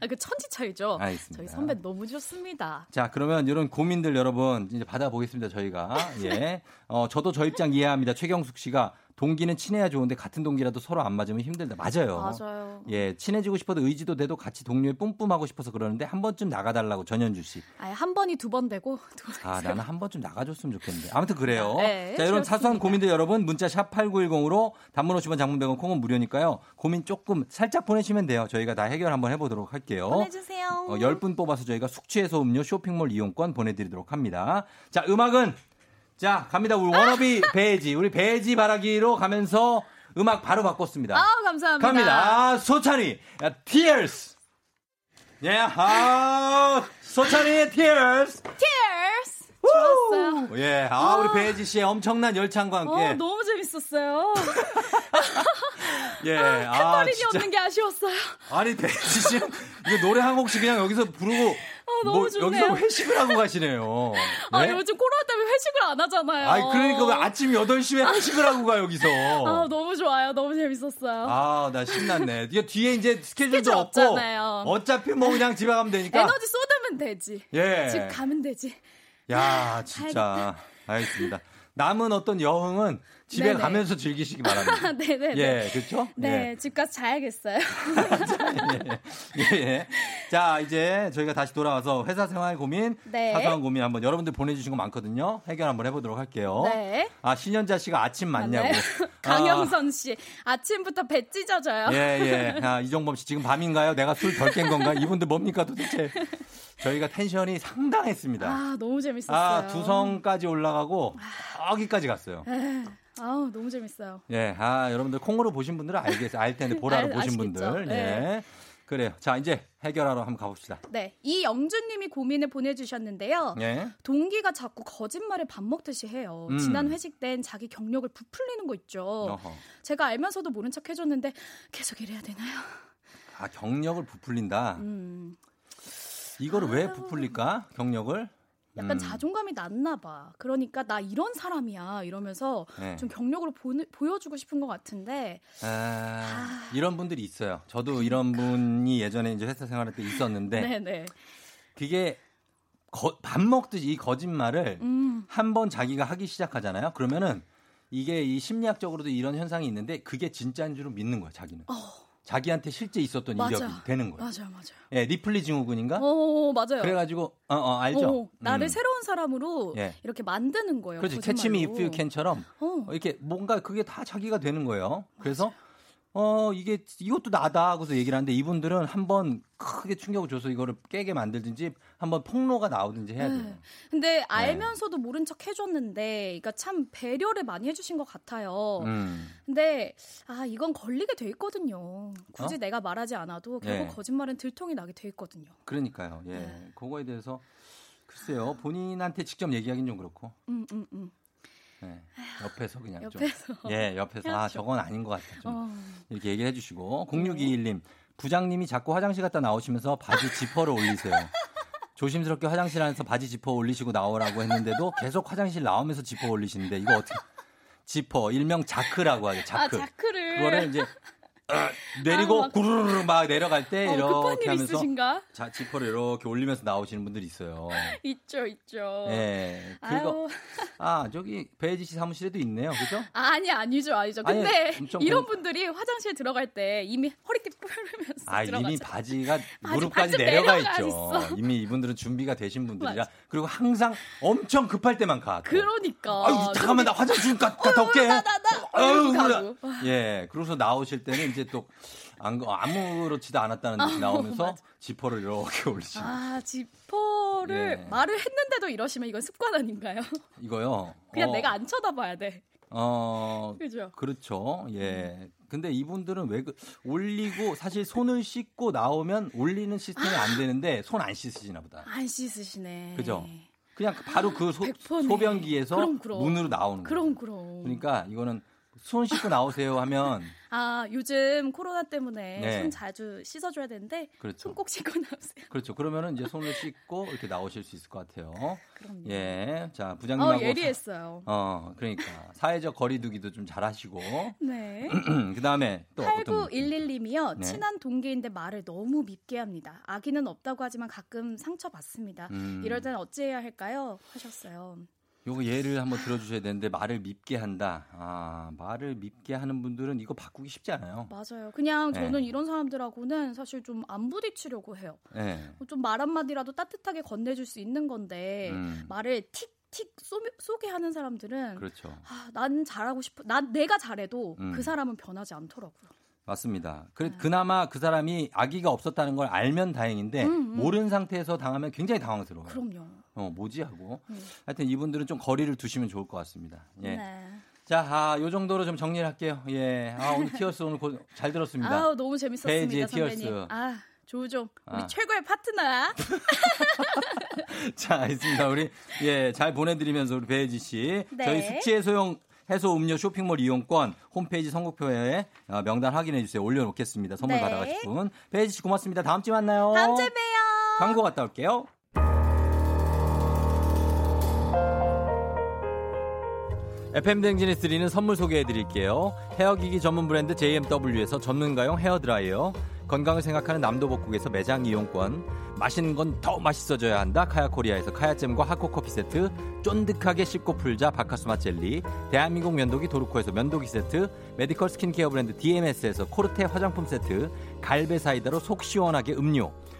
아, 그 천지 차이죠. 알겠습니다. 저희 선배 너무 좋습니다. 자, 그러면 이런 고민들 여러분 이제 받아보겠습니다. 저희가 예, 어, 저도 저 입장 이해합니다. 최경숙 씨가 동기는 친해야 좋은데 같은 동기라도 서로 안 맞으면 힘들다. 맞아요. 맞아요. 예, 친해지고 싶어도 의지도 돼도 같이 동료에 뿜뿜하고 싶어서 그러는데 한 번쯤 나가달라고 전현주 씨. 아예 한 번이 두 번 되고 두 번. 아, 나는 한 번쯤 나가줬으면 좋겠는데. 아무튼 그래요. 네, 자, 이런 그렇습니다. 사소한 고민들 여러분 문자 샵 8910으로 단문 50원 장문 100원 콩은 무료니까요. 고민 조금 살짝 보내시면 돼요. 저희가 다 해결 한번 해보도록 할게요. 보내주세요. 어, 10분 뽑아서 저희가 숙취해소 음료 쇼핑몰 이용권 보내드리도록 합니다. 자, 음악은 자, 갑니다. 우리 워너비 배지. 우리 배지 바라기로 가면서 음악 바로 바꿨습니다. 아 감사합니다. 갑니다. 아, 소찬이. 야, Tears. 예, 아, 소찬이의 Tears. Tears. 좋았어요. 예, 아, 우리 배지 씨의 엄청난 열창과 함께. 어, 너무 재밌었어요. 예, 아, 탬버린이 진짜. 없는 게 아쉬웠어요. 아니, 배지 씨, 이거 노래 한 곡씩 그냥 여기서 부르고. 아, 너무 뭐, 좋네요. 여기서 회식을 하고 가시네요. 아, 네? 요즘 코로나 때문에 회식을 안 하잖아요. 아니, 그러니까 왜 아침 8시에 회식을 하고 가, 여기서. 아, 너무 좋아요. 너무 재밌었어요. 아, 나 신났네. 이게 뒤에 이제 스케줄도 스케줄 없고. 없잖아요. 어차피 뭐 그냥 집에 가면 되니까. 에너지 쏟으면 되지. 예. 집 가면 되지. 야, 진짜. 알겠습니다. 남은 어떤 여흥은 집에 네네. 가면서 즐기시기 바랍니다. 네네네. 예, 그렇죠? 네, 집 가서 자야겠어요. 예. 예. 자, 이제 저희가 다시 돌아와서 회사 생활 고민, 네. 사소한 고민 한번 여러분들 보내주신 거 많거든요. 해결 한번 해보도록 할게요. 네. 아, 신현자 씨가 아침 맞냐고. 네. 강영선 씨, 아침부터 배 찢어져요. 아, 예, 예. 아, 이정범 씨 지금 밤인가요? 내가 술 덜 깬 건가? 이분들 뭡니까 도대체? 저희가 텐션이 상당했습니다. 아, 너무 재밌었어요. 아, 두성까지 올라가고 여기까지 갔어요. 에, 아우, 너무 재밌어요. 예, 아, 여러분들 콩으로 보신 분들은 알겠어요. 알 텐데 보라로 알- 보신 아시겠죠? 분들. 네. 예. 그래요. 자, 이제 해결하러 한번 가봅시다. 네, 이영준님이 고민을 보내주셨는데요. 예. 동기가 자꾸 거짓말을 밥 먹듯이 해요. 음. 지난 회식 땐 자기 경력을 부풀리는 거 있죠. 어허. 제가 알면서도 모른 척 해줬는데 계속 이래야 되나요? 아, 경력을 부풀린다. 음, 이거를 왜 부풀릴까? 경력을? 약간 음. 자존감이 낮나 봐. 그러니까 나 이런 사람이야 이러면서 네. 좀 경력으로 보는- 보여주고 싶은 것 같은데 아, 이런 분들이 있어요. 저도 이런 분이 예전에 이제 회사 생활할 때 있었는데 네네. 그게 거- 밥 먹듯이 이 거짓말을 음. 한번 자기가 하기 시작하잖아요. 그러면은 이게 이 심리학적으로도 이런 현상이 있는데 그게 진짜인 줄을 믿는 거야, 자기는. 자기한테 실제 있었던 맞아. 이력이 되는 거야. 맞아요, 맞아요. 예, 리플리 증후군인가? 어, 맞아요. 그래가지고 어, 어, 알죠. 어, 나를 음. 새로운 사람으로 예. 이렇게 만드는 거예요. 그렇지. 거짓말로. 캐치미 if you can처럼 어. 이렇게 뭔가 그게 다 자기가 되는 거예요. 그래서 어 이게 이것도 나다 하고서 얘기를 하는데 이분들은 한번 크게 충격을 줘서 이거를 깨게 만들든지 한번 폭로가 나오든지 해야 돼요. 네. 근데 알면서도 모른 척 해줬는데, 그러니까 참 배려를 많이 해주신 것 같아요. 음. 근데 아 이건 걸리게 돼 있거든요. 굳이 어? 내가 말하지 않아도 결국 네. 거짓말은 들통이 나게 돼 있거든요. 그러니까요. 예. 네. 그거에 대해서 글쎄요. 본인한테 직접 얘기하기는 좀 그렇고. 음, 음, 음. 예. 옆에서 그냥 옆에서. 좀. 예, 옆에서 아, 해야죠. 저건 아닌 것 같아. 좀 어. 이렇게 얘기를 해 주시고 0621님 부장님이 자꾸 화장실 갔다 나오시면서 바지 지퍼를 올리세요. 조심스럽게 화장실 안에서 바지 지퍼 올리시고 나오라고 했는데도 계속 화장실 나오면서 지퍼 올리시는데 이거 어떻게 지퍼 일명 자크라고 하죠. 자크. 아 자크를. 그거를 이제 어, 내리고 아, 막- 구르르 막 내려갈 때 어, 이렇게 일 하면서 있으신가? 자 지퍼를 이렇게 올리면서 나오시는 분들이 있어요. 있죠, 있죠. 예. 그거 아유. 아 저기 배지 씨 사무실에도 있네요. 그죠? 아니 아니죠, 아니죠. 아니, 근데 엄청 이런 건- 분들이 화장실 들어갈 때 이미 허리띠 풀면서 아 들어가죠. 이미 바지가 바지 무릎까지 내려가 내려가 있죠. 있어. 이미 이분들은 준비가 되신 분들이라. 그리고 항상 엄청 급할 때만 가. 또. 그러니까. 아유 잠깐만 나 화장실 가, 갔다 올게. 나, 나, 나. 아유, 가고. 예, 그러고서 나오실 때는 이제 또 안, 아무렇지도 않았다는 듯이 아, 나오면서. 지퍼를 이렇게 올리시고. 아 지퍼를 예. 말을 했는데도 이러시면 이건 습관 아닌가요? 이거요. 그냥 어, 내가 안 쳐다봐야 돼. 어, 그죠? 그렇죠. 예. 근데 이분들은 왜 그, 올리고 사실 손을 씻고 나오면 올리는 시스템이 안 되는데 손 안 씻으시나 보다. 안 씻으시네. 그죠? 그냥 바로 그 소, 100%네. 소변기에서 그럼, 그럼. 문으로 나오는 거예요. 그럼 그럼. 그러니까 이거는 손 씻고 나오세요 하면 아 요즘 코로나 때문에 네. 손 자주 씻어줘야 되는데 그렇죠. 손꼭 씻고 나오세요. 그렇죠. 그러면은 이제 손을 씻고 이렇게 나오실 수 있을 것 같아요. 그럼요. 예. 자, 부장님하고 어 예리했어요. 사- 어, 그러니까 사회적 거리두기도 좀 잘하시고. 네. 그다음에 또 어떤 분? 8911님이요. 네. 친한 동기인데 말을 너무 밉게 합니다. 아기는 없다고 하지만 가끔 상처 받습니다. 음. 이럴 때는 어찌해야 할까요? 하셨어요. 요거 예를 한번 들어주셔야 되는데 말을 밉게 한다. 아 말을 밉게 하는 분들은 이거 바꾸기 쉽지 않아요. 맞아요. 그냥 네. 저는 이런 사람들하고는 사실 좀 안 부딪히려고 해요. 예. 좀말 한마디라도 따뜻하게 건네줄 수 있는 건데 음. 말을 틱틱 쏘, 쏘게 하는 사람들은 그렇죠. 아, 난 잘하고 싶어. 난 내가 잘해도 음. 그 사람은 변하지 않더라고요. 맞습니다. 그, 네. 그나마 그 사람이 아기가 없었다는 걸 알면 다행인데 음, 음. 모르는 상태에서 당하면 굉장히 당황스러워요. 그럼요. 어 뭐지 하고. 음. 하여튼 이분들은 좀 거리를 두시면 좋을 것 같습니다. 예. 네. 자, 아, 요 정도로 좀 정리를 할게요. 예. 아, 오늘 Tears 오늘 고- 잘 들었습니다. 아우 너무 재밌었습니다, 페이지의 선배님. Tears. 아 조우종 우리 아. 최고의 파트너야. 자, 알겠습니다. 우리 예, 잘 보내 드리면서 우리 배혜지 씨, 네. 저희 숙취 해소용 해소 음료 쇼핑몰 이용권 홈페이지 선곡표에 어, 명단 확인해 주세요. 올려 놓겠습니다. 선물 네. 받아 가실 분. 배혜지 씨 고맙습니다. 다음 주에 만나요. 다음 주에 봬요. 광고 갔다 올게요. FM 대행진이 드리는 선물 소개해 드릴게요. 헤어기기 전문 브랜드 JMW에서 전문가용 헤어드라이어, 건강을 생각하는 남도복국에서 매장 이용권, 맛있는 건 더 맛있어져야 한다 카야코리아에서 카야잼과 하코커피 세트, 쫀득하게 씹고 풀자 바카스마 젤리, 대한민국 면도기 도르코에서 면도기 세트, 메디컬 스킨케어 브랜드 DMS에서 코르테 화장품 세트, 갈베 사이다로 속 시원하게 음료,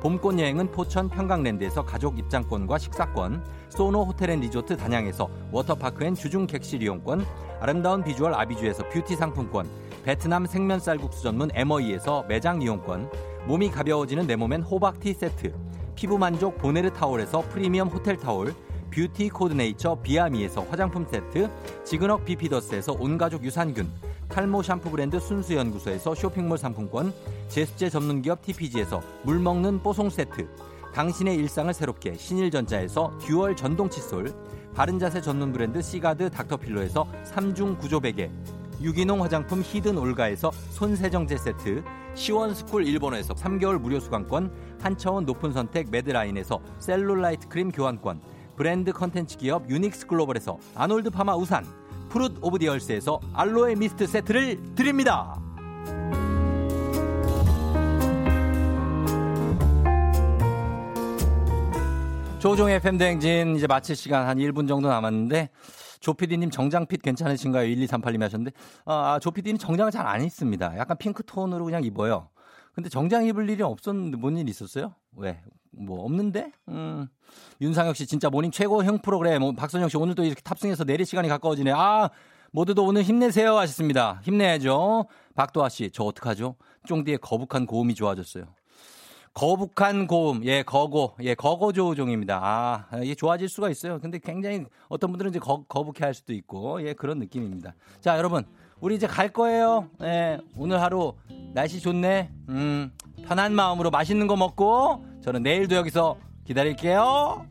봄꽃 여행은 포천 평강랜드에서 가족 입장권과 식사권, 소노 호텔 앤 리조트 단양에서 워터파크 and 주중 객실 이용권, 아름다운 비주얼 아비주에서 뷰티 상품권, 베트남 생면 쌀국수 전문 에머이에서 매장 이용권, 몸이 가벼워지는 내 몸엔 호박티 세트, 피부 만족 보네르 타올에서 프리미엄 호텔 타올, 뷰티 코드네이처 비아미에서 화장품 세트, 지그넉 비피더스에서 온가족 유산균, 탈모 샴푸 브랜드 순수연구소에서 쇼핑몰 상품권, 제습제 전문기업 TPG에서 물 먹는 뽀송 세트, 당신의 일상을 새롭게 신일전자에서 듀얼 전동 칫솔, 바른자세 전문 브랜드 시가드 닥터필로에서 3중 구조 베개, 유기농 화장품 히든 올가에서 손세정제 세트, 시원스쿨 일본어에서 3개월 무료 수강권, 한차원 높은 선택 매드라인에서 셀룰라이트 크림 교환권, 브랜드 컨텐츠 기업 유닉스 글로벌에서 아놀드 파마 우산, Fruit of the Earth에서 알로에 미스트 세트를 드립니다. 조우종의 FM대행진 이제 마칠 시간 한 1분 정도 남았는데 조피디님 정장fit 괜찮으신가요? 1238님 하셨는데 아, 조피디님 정장을 잘 안 입습니다. 약간 핑크 톤으로 그냥 입어요. 근데 정장 입을 일이 없었는데 뭔 일 있었어요? 왜? 뭐 없는데? 음. 윤상혁 씨 진짜 morning 최고 형 프로그램. 뭐 박선영 씨 오늘도 이렇게 탑승해서 내릴 시간이 가까워지네. 아 모두도 오늘 힘내세요 하셨습니다. 힘내야죠. 박도아 씨 저 어떡하죠? 쫑디의 거북한 고음이 좋아졌어요. 거북한 고음, 예, 거고, 예, 거고 조우종입니다. 아, 이게 좋아질 수가 있어요. 근데 굉장히 어떤 분들은 이제 거, 거북해 할 수도 있고, 예, 그런 느낌입니다. 자, 여러분, 우리 이제 갈 거예요. 예, 오늘 하루 날씨 좋네. 음, 편한 마음으로 맛있는 거 먹고, 저는 내일도 여기서 기다릴게요.